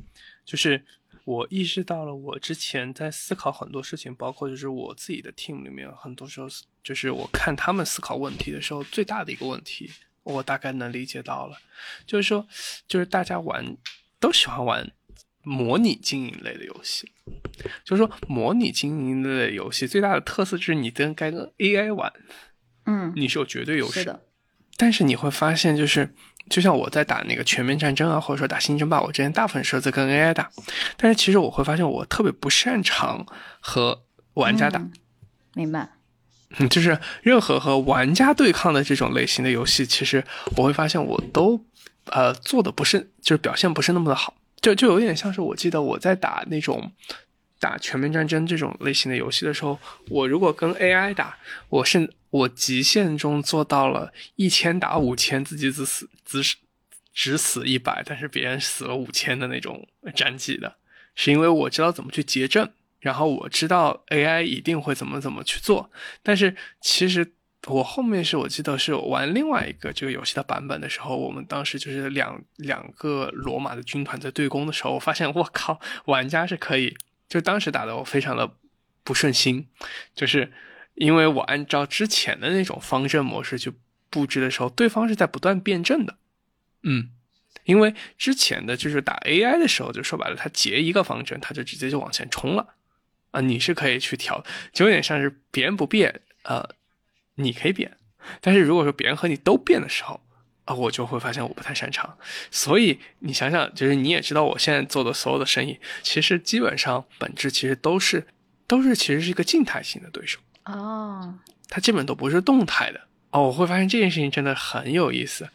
就是。我意识到了，我之前在思考很多事情，包括就是我自己的 team 里面，很多时候就是我看他们思考问题的时候，最大的一个问题，我大概能理解到了，就是说，就是大家玩都喜欢玩模拟经营类的游戏，就是说模拟经营类的游戏最大的特色就是你跟该跟 AI 玩，嗯，你是有绝对优势的，但是你会发现就是。就像我在打那个全面战争啊，或者说打星争霸，我之前大部分时候在跟 AI 打，但是其实我会发现我特别不擅长和玩家打。明白。嗯，就是任何和玩家对抗的这种类型的游戏，其实我会发现我都呃做的不是，就是表现不是那么的好，就就有点像是我记得我在打那种打全面战争这种类型的游戏的时候，我如果跟 AI 打，我是。我极限中做到了一千打五千，自己只死只只死一百，但是别人死了五千的那种战绩的，是因为我知道怎么去结阵，然后我知道 AI 一定会怎么怎么去做。但是其实我后面是我记得是玩另外一个这个游戏的版本的时候，我们当时就是两两个罗马的军团在对攻的时候，我发现我靠，玩家是可以，就当时打的我非常的不顺心，就是。因为我按照之前的那种方阵模式去布置的时候，对方是在不断变阵的，嗯，因为之前的就是打 AI 的时候，就说白了，他结一个方阵，他就直接就往前冲了，啊，你是可以去调，就有点像是别人不变，呃，你可以变，但是如果说别人和你都变的时候，啊，我就会发现我不太擅长，所以你想想，就是你也知道，我现在做的所有的生意，其实基本上本质其实都是都是其实是一个静态型的对手。哦，它基本都不是动态的哦。我会发现这件事情真的很有意思，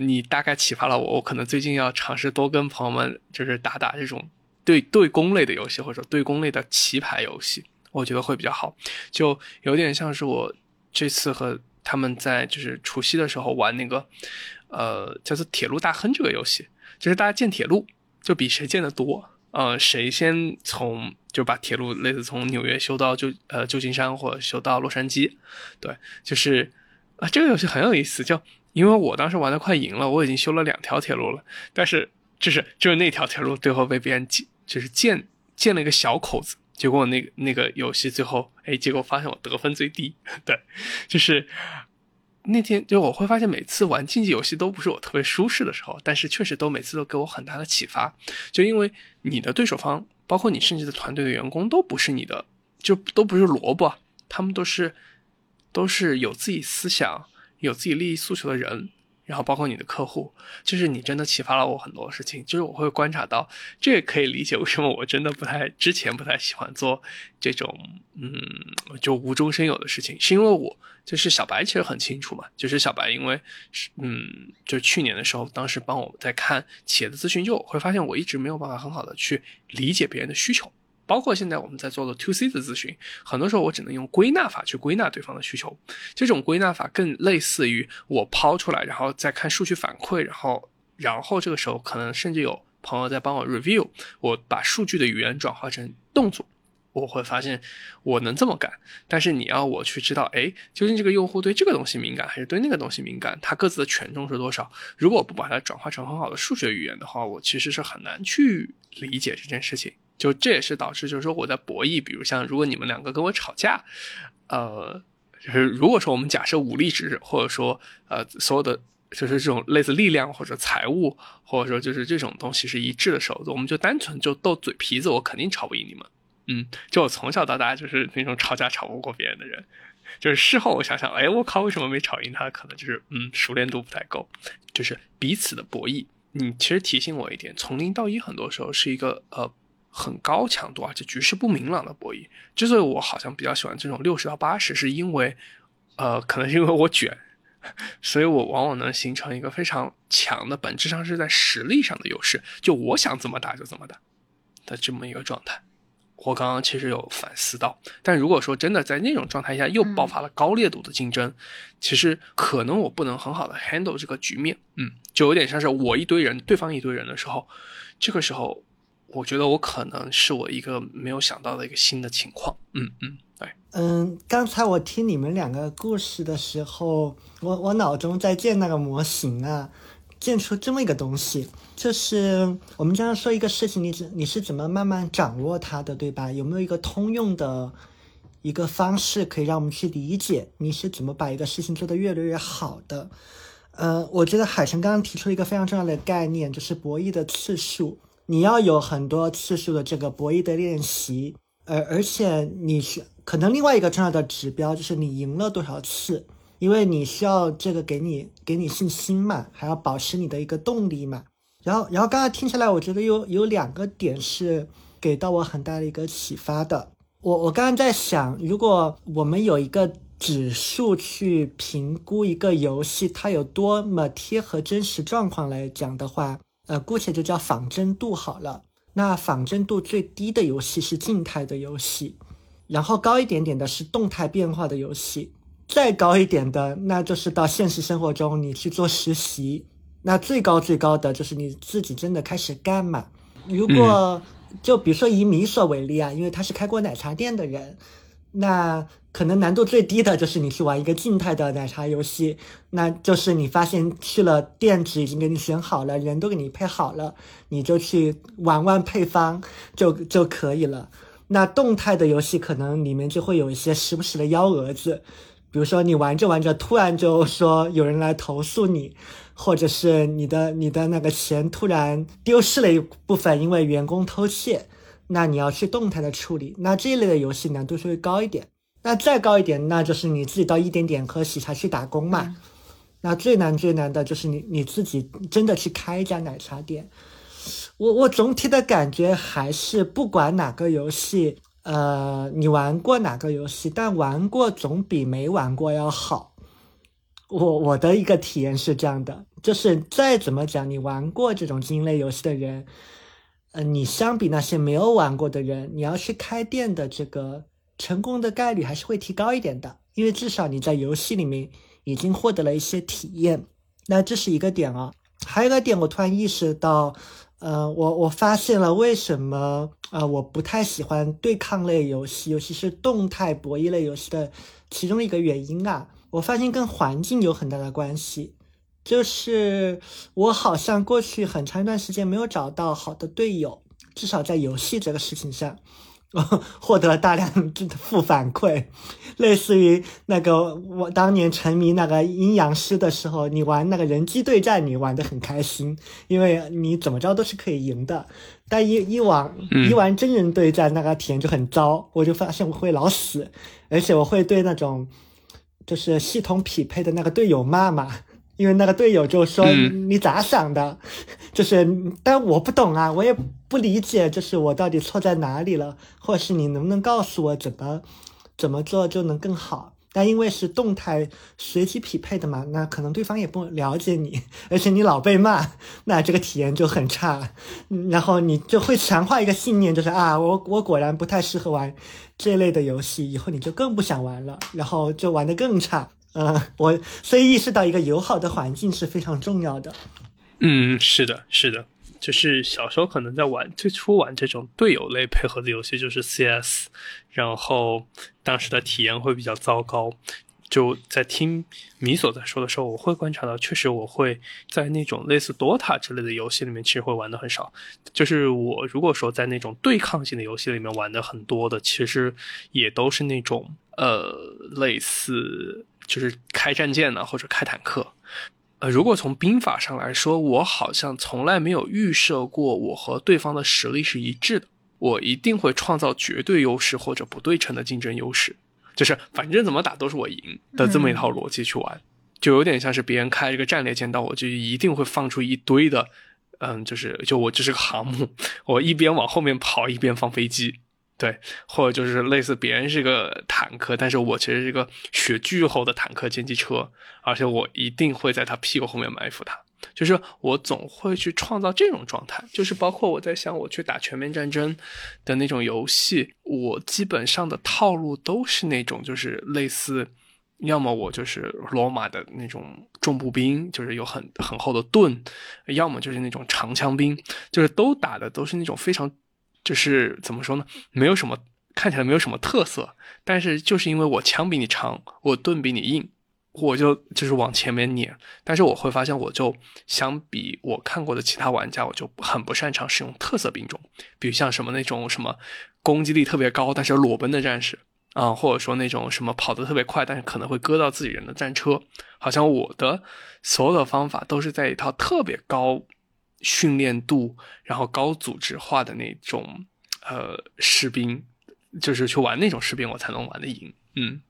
你大概启发了我。我可能最近要尝试多跟朋友们就是打打这种对对攻类的游戏，或者对攻类的棋牌游戏，我觉得会比较好。就有点像是我这次和他们在就是除夕的时候玩那个呃叫做《铁路大亨》这个游戏，就是大家建铁路就比谁建的多。呃，谁先从就把铁路类似从纽约修到旧呃旧金山或者修到洛杉矶，对，就是啊这个游戏很有意思，就因为我当时玩的快赢了，我已经修了两条铁路了，但是就是就是那条铁路最后被别人建就是建建了一个小口子，结果那个那个游戏最后哎结果发现我得分最低，对，就是。那天就我会发现，每次玩竞技游戏都不是我特别舒适的时候，但是确实都每次都给我很大的启发。就因为你的对手方，包括你甚至的团队的员工，都不是你的，就都不是萝卜，他们都是都是有自己思想、有自己利益诉求的人。然后包括你的客户，就是你真的启发了我很多事情。就是我会观察到，这也可以理解为什么我真的不太之前不太喜欢做这种嗯就无中生有的事情，是因为我就是小白其实很清楚嘛，就是小白因为是嗯就去年的时候，当时帮我在看企业的咨询，就我会发现我一直没有办法很好的去理解别人的需求，包括现在我们在做的 to C 的咨询，很多时候我只能用归纳法去归纳对方的需求。这种归纳法更类似于我抛出来，然后再看数据反馈，然后然后这个时候可能甚至有朋友在帮我 review，我把数据的语言转化成动作。我会发现我能这么干，但是你要我去知道，哎，究竟这个用户对这个东西敏感还是对那个东西敏感，它各自的权重是多少？如果不把它转化成很好的数学语言的话，我其实是很难去理解这件事情。就这也是导致，就是说我在博弈，比如像如果你们两个跟我吵架，呃，就是如果说我们假设武力值或者说呃所有的就是这种类似力量或者财务或者说就是这种东西是一致的时候，我们就单纯就斗嘴皮子，我肯定吵不赢你们。嗯，就我从小到大就是那种吵架吵不过别人的人，就是事后我想想，哎，我靠，为什么没吵赢他？可能就是嗯，熟练度不太够，就是彼此的博弈。你其实提醒我一点，从零到一很多时候是一个呃很高强度而且局势不明朗的博弈。之所以我好像比较喜欢这种六十到八十，是因为呃，可能是因为我卷，所以我往往能形成一个非常强的，本质上是在实力上的优势，就我想怎么打就怎么打的这么一个状态。我刚刚其实有反思到，但如果说真的在那种状态下又爆发了高烈度的竞争，其实可能我不能很好的 handle 这个局面，嗯，就有点像是我一堆人，对方一堆人的时候，这个时候，我觉得我可能是我一个没有想到的一个新的情况，嗯嗯，对，嗯，刚才我听你们两个故事的时候，我我脑中在建那个模型啊。建出这么一个东西，就是我们经常说一个事情，你怎你是怎么慢慢掌握它的，对吧？有没有一个通用的一个方式可以让我们去理解你是怎么把一个事情做得越来越好的？呃，我觉得海神刚刚提出了一个非常重要的概念，就是博弈的次数，你要有很多次数的这个博弈的练习，而而且你是可能另外一个重要的指标就是你赢了多少次。因为你需要这个给你给你信心嘛，还要保持你的一个动力嘛。然后，然后刚才听起来，我觉得有有两个点是给到我很大的一个启发的。我我刚刚在想，如果我们有一个指数去评估一个游戏它有多么贴合真实状况来讲的话，呃，姑且就叫仿真度好了。那仿真度最低的游戏是静态的游戏，然后高一点点的是动态变化的游戏。再高一点的，那就是到现实生活中你去做实习。那最高最高的就是你自己真的开始干嘛？如果就比如说以米索为例啊，因为他是开过奶茶店的人，那可能难度最低的就是你去玩一个静态的奶茶游戏，那就是你发现去了店址已经给你选好了，人都给你配好了，你就去玩玩配方就就可以了。那动态的游戏可能里面就会有一些时不时的幺蛾子。比如说你玩着玩着，突然就说有人来投诉你，或者是你的你的那个钱突然丢失了一部分，因为员工偷窃，那你要去动态的处理。那这一类的游戏难度就会高一点。那再高一点，那就是你自己到一点点和喜茶去打工嘛。那最难最难的就是你你自己真的去开一家奶茶店。我我总体的感觉还是不管哪个游戏。呃，你玩过哪个游戏？但玩过总比没玩过要好。我我的一个体验是这样的，就是再怎么讲，你玩过这种经营类游戏的人，呃，你相比那些没有玩过的人，你要去开店的这个成功的概率还是会提高一点的，因为至少你在游戏里面已经获得了一些体验。那这是一个点啊，还有一个点，我突然意识到。呃，我我发现了为什么啊，我不太喜欢对抗类游戏，尤其是动态博弈类游戏的其中一个原因啊，我发现跟环境有很大的关系，就是我好像过去很长一段时间没有找到好的队友，至少在游戏这个事情上。获得了大量 负反馈，类似于那个我当年沉迷那个阴阳师的时候，你玩那个人机对战，你玩的很开心，因为你怎么着都是可以赢的。但一一玩一玩真人对战，那个体验就很糟，我就发现我会老死，而且我会对那种就是系统匹配的那个队友骂骂。因为那个队友就说你咋想的，就是，但我不懂啊，我也不理解，就是我到底错在哪里了，或者是你能不能告诉我怎么怎么做就能更好？但因为是动态随机匹配的嘛，那可能对方也不了解你，而且你老被骂，那这个体验就很差。然后你就会强化一个信念，就是啊，我我果然不太适合玩这类的游戏，以后你就更不想玩了，然后就玩的更差。嗯，我所以意识到一个友好的环境是非常重要的。嗯，是的，是的。就是小时候可能在玩最初玩这种队友类配合的游戏，就是 CS，然后当时的体验会比较糟糕。就在听米索在说的时候，我会观察到，确实我会在那种类似 DOTA 之类的游戏里面，其实会玩的很少。就是我如果说在那种对抗性的游戏里面玩的很多的，其实也都是那种呃类似就是开战舰呢，或者开坦克。呃，如果从兵法上来说，我好像从来没有预设过我和对方的实力是一致的。我一定会创造绝对优势或者不对称的竞争优势，就是反正怎么打都是我赢的这么一套逻辑去玩，就有点像是别人开这个战列舰到，我就一定会放出一堆的，嗯，就是就我就是个航母，我一边往后面跑一边放飞机。对，或者就是类似别人是个坦克，但是我其实是一个血巨厚的坦克歼击车，而且我一定会在他屁股后面埋伏他。就是我总会去创造这种状态，就是包括我在想我去打全面战争的那种游戏，我基本上的套路都是那种，就是类似，要么我就是罗马的那种重步兵，就是有很很厚的盾，要么就是那种长枪兵，就是都打的都是那种非常。就是怎么说呢？没有什么看起来没有什么特色，但是就是因为我枪比你长，我盾比你硬，我就就是往前面撵。但是我会发现，我就相比我看过的其他玩家，我就很不擅长使用特色兵种，比如像什么那种什么攻击力特别高但是裸奔的战士啊，或者说那种什么跑得特别快但是可能会割到自己人的战车。好像我的所有的方法都是在一套特别高。训练度，然后高组织化的那种，呃，士兵，就是去玩那种士兵，我才能玩的赢。嗯，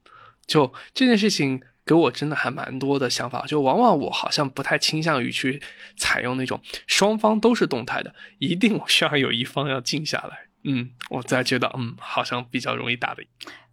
就这件事情给我真的还蛮多的想法。就往往我好像不太倾向于去采用那种双方都是动态的，一定需要有一方要静下来。嗯，我才觉得，嗯，好像比较容易打的。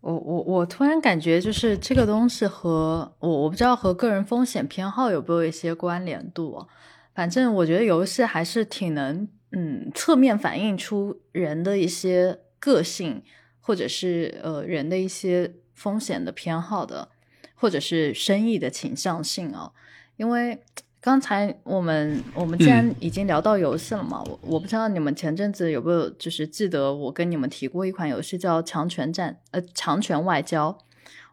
我我我突然感觉就是这个东西和我我不知道和个人风险偏好有没有一些关联度。反正我觉得游戏还是挺能，嗯，侧面反映出人的一些个性，或者是呃人的一些风险的偏好的，或者是生意的倾向性哦。因为刚才我们我们既然已经聊到游戏了嘛，我我不知道你们前阵子有没有就是记得我跟你们提过一款游戏叫《强权战》呃《强权外交》，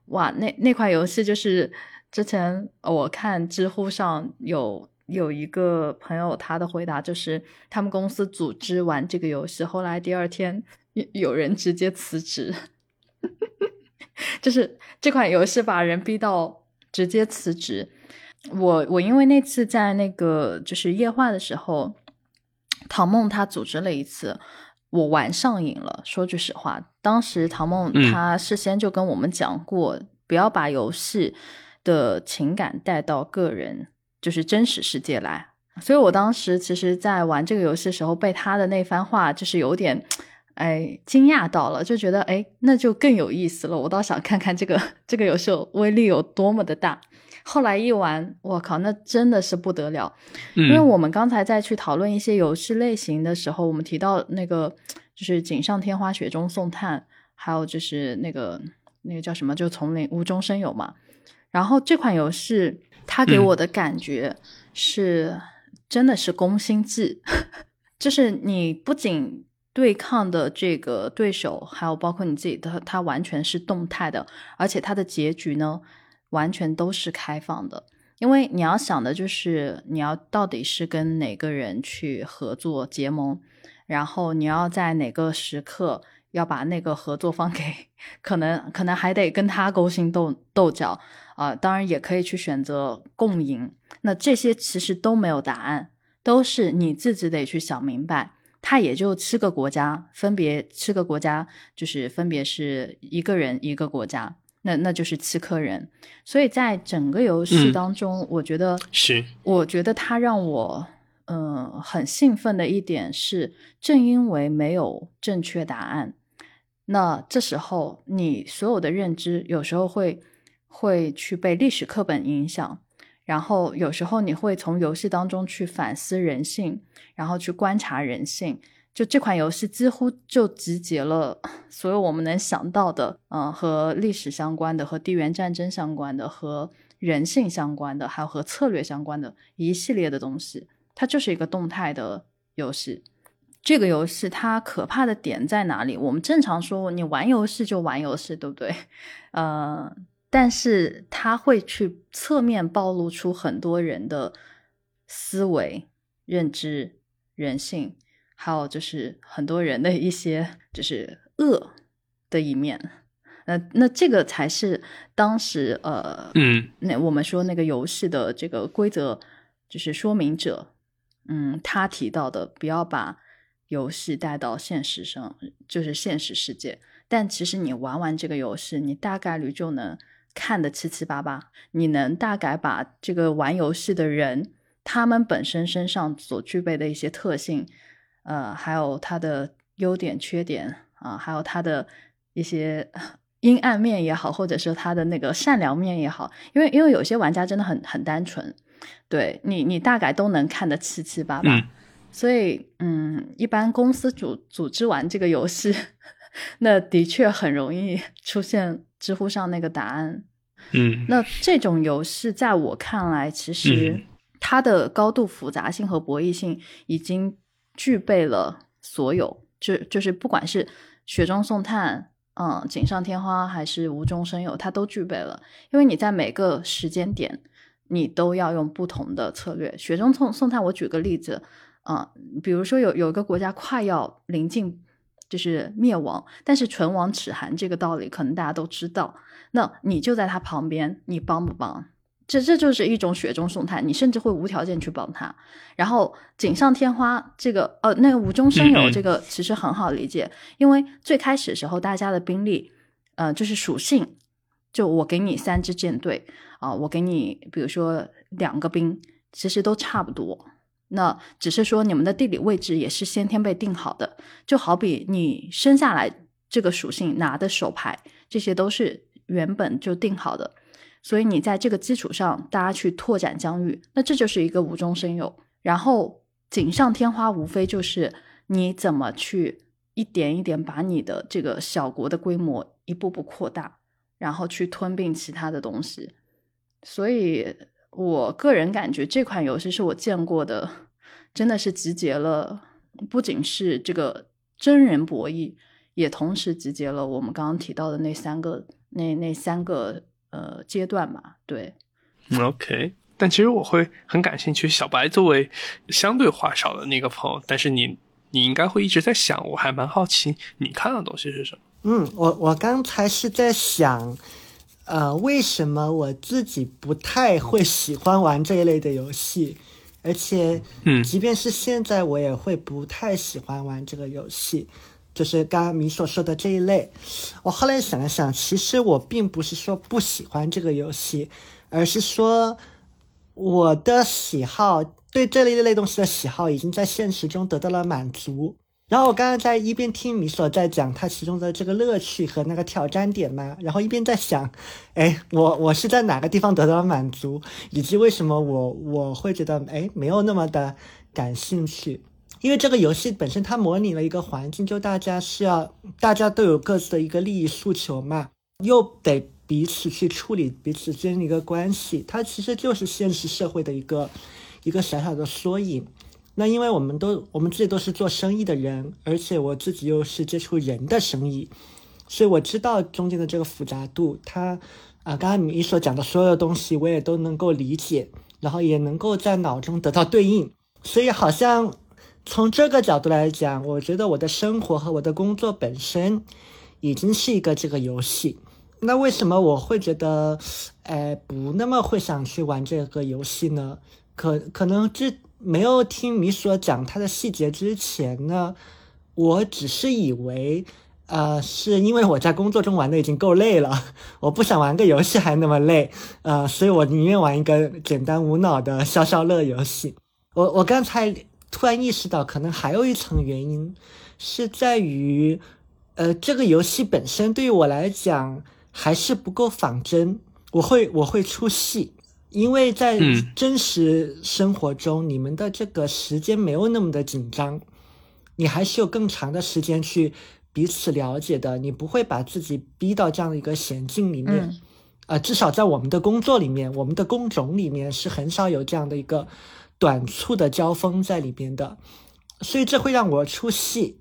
哇，那那款游戏就是之前我看知乎上有。有一个朋友，他的回答就是他们公司组织玩这个游戏，后来第二天有有人直接辞职，就是这款游戏把人逼到直接辞职。我我因为那次在那个就是夜话的时候，唐梦他组织了一次，我玩上瘾了。说句实话，当时唐梦他事先就跟我们讲过，不要把游戏的情感带到个人。就是真实世界来，所以我当时其实，在玩这个游戏的时候，被他的那番话就是有点，哎，惊讶到了，就觉得哎，那就更有意思了。我倒想看看这个这个游戏威力有多么的大。后来一玩，我靠，那真的是不得了。因为我们刚才在去讨论一些游戏类型的时候，我们提到那个就是锦上添花、雪中送炭，还有就是那个那个叫什么，就丛林无中生有嘛。然后这款游戏。他给我的感觉是，真的是攻心计，就是你不仅对抗的这个对手，还有包括你自己的，它完全是动态的，而且它的结局呢，完全都是开放的。因为你要想的就是，你要到底是跟哪个人去合作结盟，然后你要在哪个时刻要把那个合作方 给，可能可能还得跟他勾心斗斗角。啊，当然也可以去选择共赢。那这些其实都没有答案，都是你自己得去想明白。它也就七个国家，分别七个国家，就是分别是一个人一个国家，那那就是七颗人。所以在整个游戏当中，我觉得是，我觉得它让我嗯很兴奋的一点是，正因为没有正确答案，那这时候你所有的认知有时候会。会去被历史课本影响，然后有时候你会从游戏当中去反思人性，然后去观察人性。就这款游戏几乎就集结了所有我们能想到的，嗯，和历史相关的、和地缘战争相关的、和人性相关的，还有和策略相关的一系列的东西。它就是一个动态的游戏。这个游戏它可怕的点在哪里？我们正常说你玩游戏就玩游戏，对不对？呃，但是他会去侧面暴露出很多人的思维、认知、人性。还有就是很多人的一些就是恶的一面，那那这个才是当时呃，嗯，那我们说那个游戏的这个规则就是说明者，嗯，他提到的不要把游戏带到现实上，就是现实世界。但其实你玩完这个游戏，你大概率就能看得七七八八，你能大概把这个玩游戏的人他们本身身上所具备的一些特性。呃，还有他的优点、缺点啊，还有他的一些 阴暗面也好，或者说他的那个善良面也好，因为因为有些玩家真的很很单纯，对你你大概都能看得七七八八，所以嗯，一般公司组组织玩这个游戏，那的确很容易出现知乎上那个答案，嗯，那这种游戏在我看来，其实它的高度复杂性和博弈性已经。具备了所有，就就是不管是雪中送炭，嗯，锦上添花，还是无中生有，它都具备了。因为你在每个时间点，你都要用不同的策略。雪中送送炭，我举个例子，嗯，比如说有有一个国家快要临近就是灭亡，但是唇亡齿寒这个道理可能大家都知道，那你就在他旁边，你帮不帮？这这就是一种雪中送炭，你甚至会无条件去帮他。然后锦上添花，这个呃，那个无中生有，这个其实很好理解，因为最开始的时候大家的兵力，呃，就是属性，就我给你三支舰队啊，我给你比如说两个兵，其实都差不多。那只是说你们的地理位置也是先天被定好的，就好比你生下来这个属性拿的手牌，这些都是原本就定好的。所以你在这个基础上，大家去拓展疆域，那这就是一个无中生有。然后锦上添花，无非就是你怎么去一点一点把你的这个小国的规模一步步扩大，然后去吞并其他的东西。所以我个人感觉这款游戏是我见过的，真的是集结了不仅是这个真人博弈，也同时集结了我们刚刚提到的那三个那那三个。呃，阶段嘛，对，OK。但其实我会很感兴趣，小白作为相对话少的那个朋友，但是你你应该会一直在想，我还蛮好奇你看的东西是什么。嗯，我我刚才是在想，呃，为什么我自己不太会喜欢玩这一类的游戏，而且，嗯，即便是现在，我也会不太喜欢玩这个游戏。就是刚刚你所说的这一类，我后来想了想，其实我并不是说不喜欢这个游戏，而是说我的喜好对这类类东西的喜好已经在现实中得到了满足。然后我刚刚在一边听米索在讲他其中的这个乐趣和那个挑战点嘛，然后一边在想，哎，我我是在哪个地方得到了满足，以及为什么我我会觉得哎没有那么的感兴趣。因为这个游戏本身它模拟了一个环境，就大家是要大家都有各自的一个利益诉求嘛，又得彼此去处理彼此之间的一个关系，它其实就是现实社会的一个一个小小的缩影。那因为我们都我们自己都是做生意的人，而且我自己又是接触人的生意，所以我知道中间的这个复杂度。它啊，刚刚你所讲的所有东西，我也都能够理解，然后也能够在脑中得到对应，所以好像。从这个角度来讲，我觉得我的生活和我的工作本身已经是一个这个游戏。那为什么我会觉得，哎，不那么会想去玩这个游戏呢？可可能这没有听米所讲它的细节之前呢，我只是以为，呃，是因为我在工作中玩的已经够累了，我不想玩个游戏还那么累，呃，所以我宁愿玩一个简单无脑的消消乐游戏。我我刚才。突然意识到，可能还有一层原因，是在于，呃，这个游戏本身对于我来讲还是不够仿真。我会我会出戏，因为在真实生活中，你们的这个时间没有那么的紧张，你还是有更长的时间去彼此了解的，你不会把自己逼到这样的一个险境里面。呃，至少在我们的工作里面，我们的工种里面是很少有这样的一个短促的交锋在里边的，所以这会让我出戏。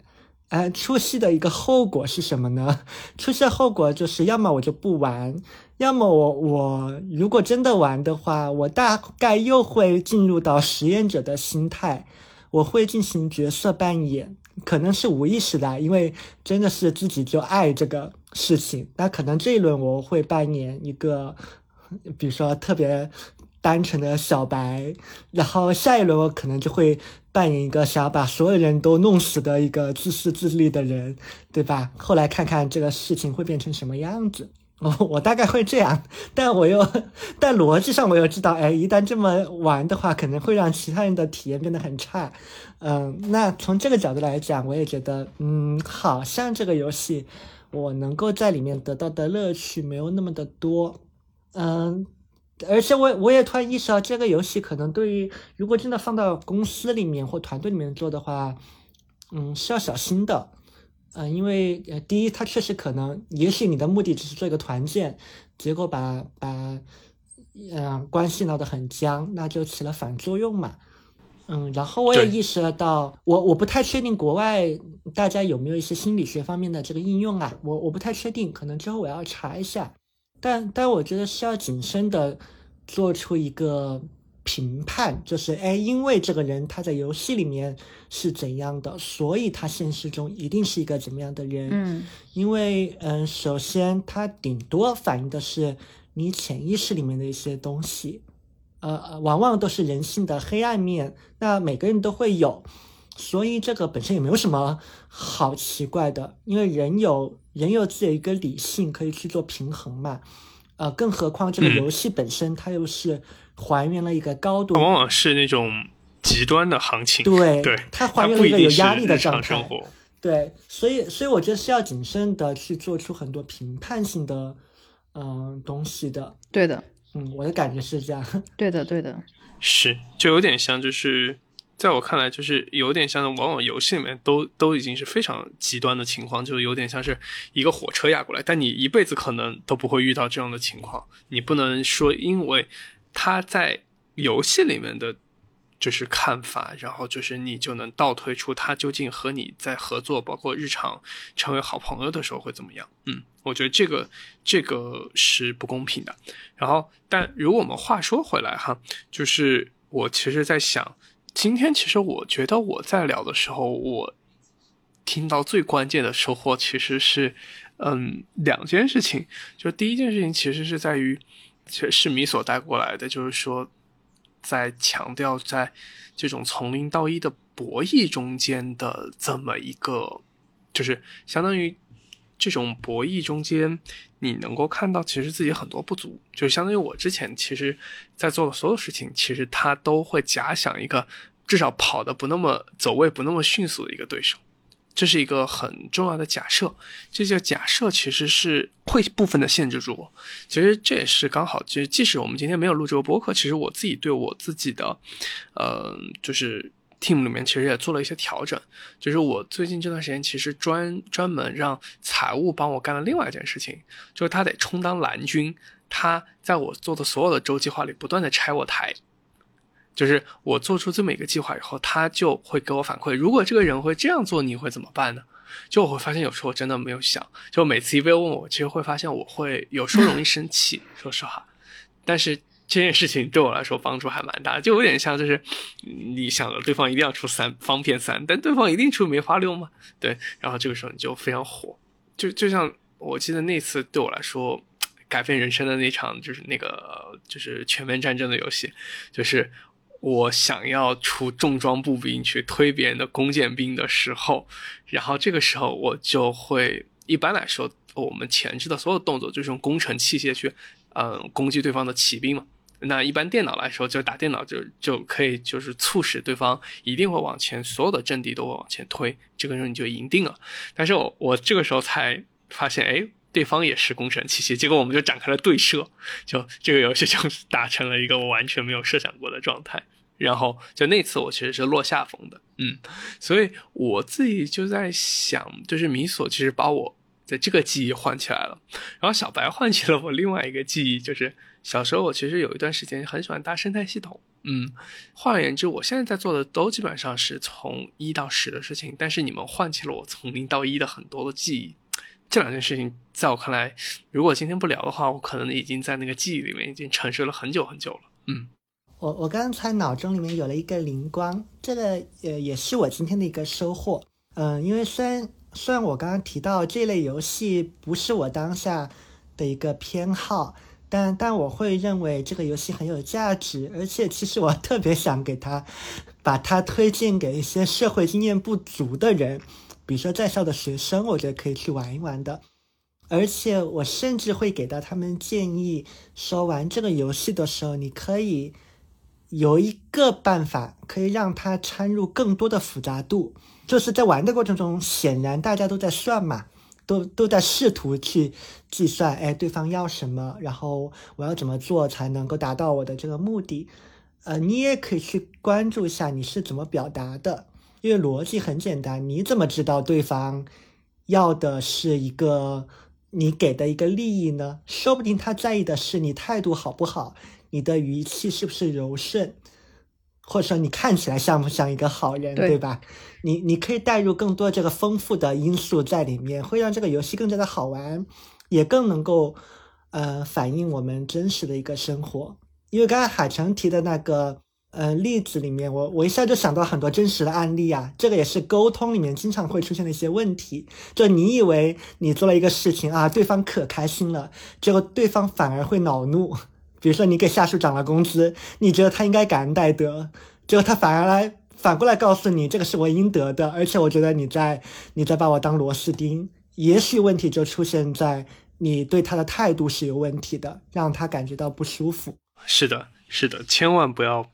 呃，出戏的一个后果是什么呢？出戏的后果就是，要么我就不玩，要么我我如果真的玩的话，我大概又会进入到实验者的心态，我会进行角色扮演，可能是无意识的，因为真的是自己就爱这个事情。那可能这一轮我会扮演一个，比如说特别。单纯的小白，然后下一轮我可能就会扮演一个想要把所有人都弄死的一个自私自利的人，对吧？后来看看这个事情会变成什么样子。我 我大概会这样，但我又但逻辑上我又知道，哎，一旦这么玩的话，可能会让其他人的体验变得很差。嗯，那从这个角度来讲，我也觉得，嗯，好像这个游戏我能够在里面得到的乐趣没有那么的多。嗯。而且我我也突然意识到，这个游戏可能对于如果真的放到公司里面或团队里面做的话，嗯，是要小心的，嗯，因为呃，第一，它确实可能，也许你的目的只是做一个团建，结果把把嗯关系闹得很僵，那就起了反作用嘛，嗯，然后我也意识到，我我不太确定国外大家有没有一些心理学方面的这个应用啊，我我不太确定，可能之后我要查一下。但但我觉得是要谨慎的做出一个评判，就是哎，因为这个人他在游戏里面是怎样的，所以他现实中一定是一个怎么样的人。嗯，因为嗯，首先他顶多反映的是你潜意识里面的一些东西，呃，往往都是人性的黑暗面，那每个人都会有，所以这个本身也没有什么好奇怪的，因为人有。人有自己的一个理性，可以去做平衡嘛？呃，更何况这个游戏本身，它又是还原了一个高度，往往是那种极端的行情。对，对，它还原了一个有压力的状态。对，所以，所以我觉得是要谨慎的去做出很多评判性的嗯东西的。对的，嗯，我的感觉是这样。对的，对的，是，就有点像就是。在我看来，就是有点像，往往游戏里面都都已经是非常极端的情况，就有点像是一个火车压过来，但你一辈子可能都不会遇到这样的情况。你不能说，因为他在游戏里面的就是看法，然后就是你就能倒推出他究竟和你在合作，包括日常成为好朋友的时候会怎么样。嗯，我觉得这个这个是不公平的。然后，但如果我们话说回来哈，就是我其实在想。今天其实我觉得我在聊的时候，我听到最关键的收获其实是，嗯，两件事情。就第一件事情其实是在于，是米所带过来的，就是说，在强调在这种从零到一的博弈中间的这么一个，就是相当于。这种博弈中间，你能够看到其实自己很多不足，就相当于我之前其实，在做的所有事情，其实他都会假想一个至少跑的不那么走位不那么迅速的一个对手，这是一个很重要的假设。这些假设其实是会部分的限制住我。其实这也是刚好，其实即使我们今天没有录这个播客，其实我自己对我自己的，呃，就是。team 里面其实也做了一些调整，就是我最近这段时间其实专专门让财务帮我干了另外一件事情，就是他得充当蓝军，他在我做的所有的周计划里不断的拆我台，就是我做出这么一个计划以后，他就会给我反馈，如果这个人会这样做，你会怎么办呢？就我会发现有时候我真的没有想，就每次一被问我，其实会发现我会有时候容易生气，说实话，但是。这件事情对我来说帮助还蛮大，就有点像就是你想着对方一定要出三方片三，但对方一定出梅花六吗？对，然后这个时候你就非常火，就就像我记得那次对我来说改变人生的那场就是那个就是全面战争的游戏，就是我想要出重装步兵去推别人的弓箭兵的时候，然后这个时候我就会一般来说我们前置的所有动作就是用工程器械去嗯攻击对方的骑兵嘛。那一般电脑来说，就打电脑就就可以，就是促使对方一定会往前，所有的阵地都会往前推，这个时候你就赢定了。但是我我这个时候才发现，哎，对方也是工程器械，结果我们就展开了对射，就这个游戏就打成了一个我完全没有设想过的状态。然后就那次我其实是落下风的，嗯，所以我自己就在想，就是米索其实把我的这个记忆唤起来了，然后小白唤起了我另外一个记忆，就是小时候我其实有一段时间很喜欢搭生态系统，嗯，换而言之，我现在在做的都基本上是从一到十的事情，但是你们唤起了我从零到一的很多的记忆，这两件事情在我看来，如果今天不聊的话，我可能已经在那个记忆里面已经沉睡了很久很久了，嗯。我我刚才脑中里面有了一个灵光，这个呃也是我今天的一个收获。嗯，因为虽然虽然我刚刚提到这类游戏不是我当下的一个偏好，但但我会认为这个游戏很有价值，而且其实我特别想给他把它推荐给一些社会经验不足的人，比如说在校的学生，我觉得可以去玩一玩的。而且我甚至会给到他们建议，说玩这个游戏的时候，你可以。有一个办法可以让它掺入更多的复杂度，就是在玩的过程中，显然大家都在算嘛，都都在试图去计算，哎，对方要什么，然后我要怎么做才能够达到我的这个目的。呃，你也可以去关注一下你是怎么表达的，因为逻辑很简单，你怎么知道对方要的是一个你给的一个利益呢？说不定他在意的是你态度好不好。你的语气是不是柔顺，或者说你看起来像不像一个好人，对吧？你你可以带入更多这个丰富的因素在里面，会让这个游戏更加的好玩，也更能够呃反映我们真实的一个生活。因为刚才海城提的那个呃例子里面，我我一下就想到很多真实的案例啊。这个也是沟通里面经常会出现的一些问题，就你以为你做了一个事情啊，对方可开心了，结果对方反而会恼怒。比如说，你给下属涨了工资，你觉得他应该感恩戴德，结果他反而来反过来告诉你，这个是我应得的，而且我觉得你在你在把我当螺丝钉。也许问题就出现在你对他的态度是有问题的，让他感觉到不舒服。是的，是的，千万不要，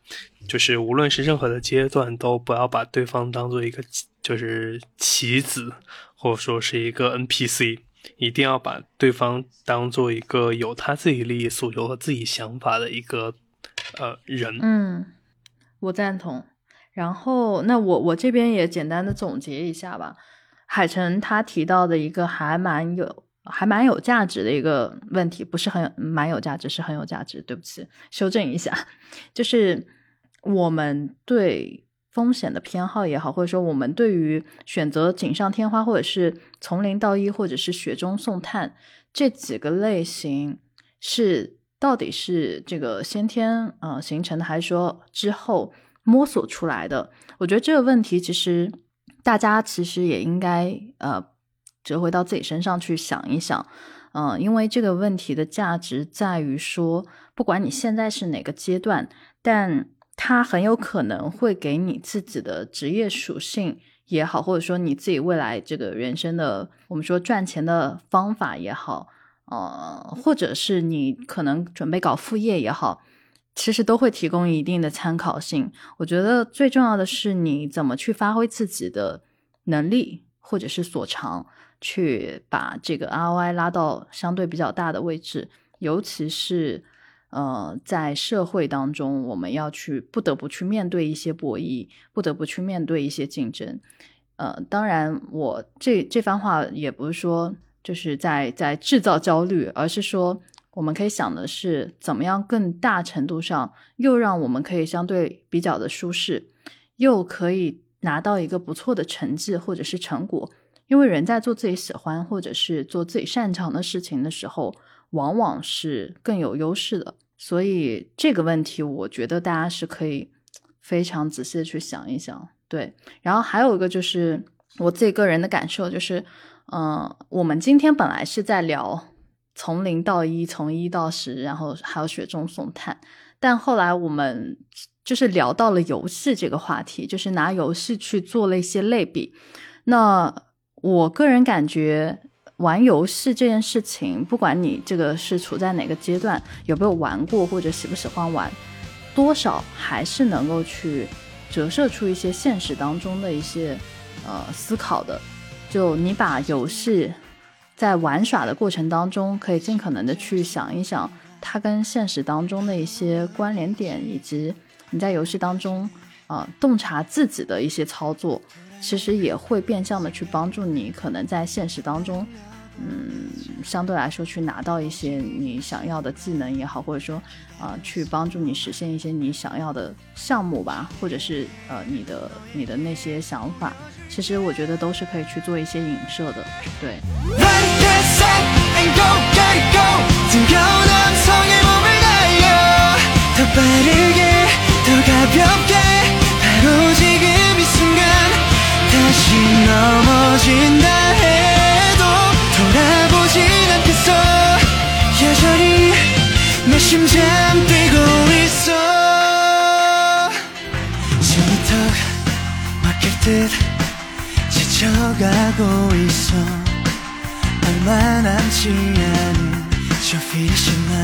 就是无论是任何的阶段，都不要把对方当做一个就是棋子，或者说是一个 NPC。一定要把对方当做一个有他自己利益诉求和自己想法的一个呃人。嗯，我赞同。然后，那我我这边也简单的总结一下吧。海晨他提到的一个还蛮有还蛮有价值的一个问题，不是很蛮有价值，是很有价值。对不起，修正一下，就是我们对。风险的偏好也好，或者说我们对于选择锦上添花，或者是从零到一，或者是雪中送炭这几个类型，是到底是这个先天呃形成的，还是说之后摸索出来的？我觉得这个问题其实大家其实也应该呃折回到自己身上去想一想，嗯，因为这个问题的价值在于说，不管你现在是哪个阶段，但它很有可能会给你自己的职业属性也好，或者说你自己未来这个人生的我们说赚钱的方法也好，呃，或者是你可能准备搞副业也好，其实都会提供一定的参考性。我觉得最重要的是你怎么去发挥自己的能力或者是所长，去把这个 ROI 拉到相对比较大的位置，尤其是。呃，在社会当中，我们要去不得不去面对一些博弈，不得不去面对一些竞争。呃，当然，我这这番话也不是说就是在在制造焦虑，而是说我们可以想的是，怎么样更大程度上又让我们可以相对比较的舒适，又可以拿到一个不错的成绩或者是成果。因为人在做自己喜欢或者是做自己擅长的事情的时候，往往是更有优势的。所以这个问题，我觉得大家是可以非常仔细的去想一想，对。然后还有一个就是我自己个人的感受，就是，嗯，我们今天本来是在聊从零到一，从一到十，然后还有雪中送炭，但后来我们就是聊到了游戏这个话题，就是拿游戏去做了一些类比。那我个人感觉。玩游戏这件事情，不管你这个是处在哪个阶段，有没有玩过或者喜不喜欢玩，多少还是能够去折射出一些现实当中的一些呃思考的。就你把游戏在玩耍的过程当中，可以尽可能的去想一想它跟现实当中的一些关联点，以及你在游戏当中啊洞察自己的一些操作，其实也会变相的去帮助你，可能在现实当中。嗯，相对来说，去拿到一些你想要的技能也好，或者说，啊，去帮助你实现一些你想要的项目吧，或者是呃，你的你的那些想法，其实我觉得都是可以去做一些影射的，对。 넘어진다 해도 돌아보진 않겠어. 여전히 내 심장 뛰고 있어. 숨이 턱 막힐 듯 지쳐가고 있어. 얼마 남지 않은 저 피신 날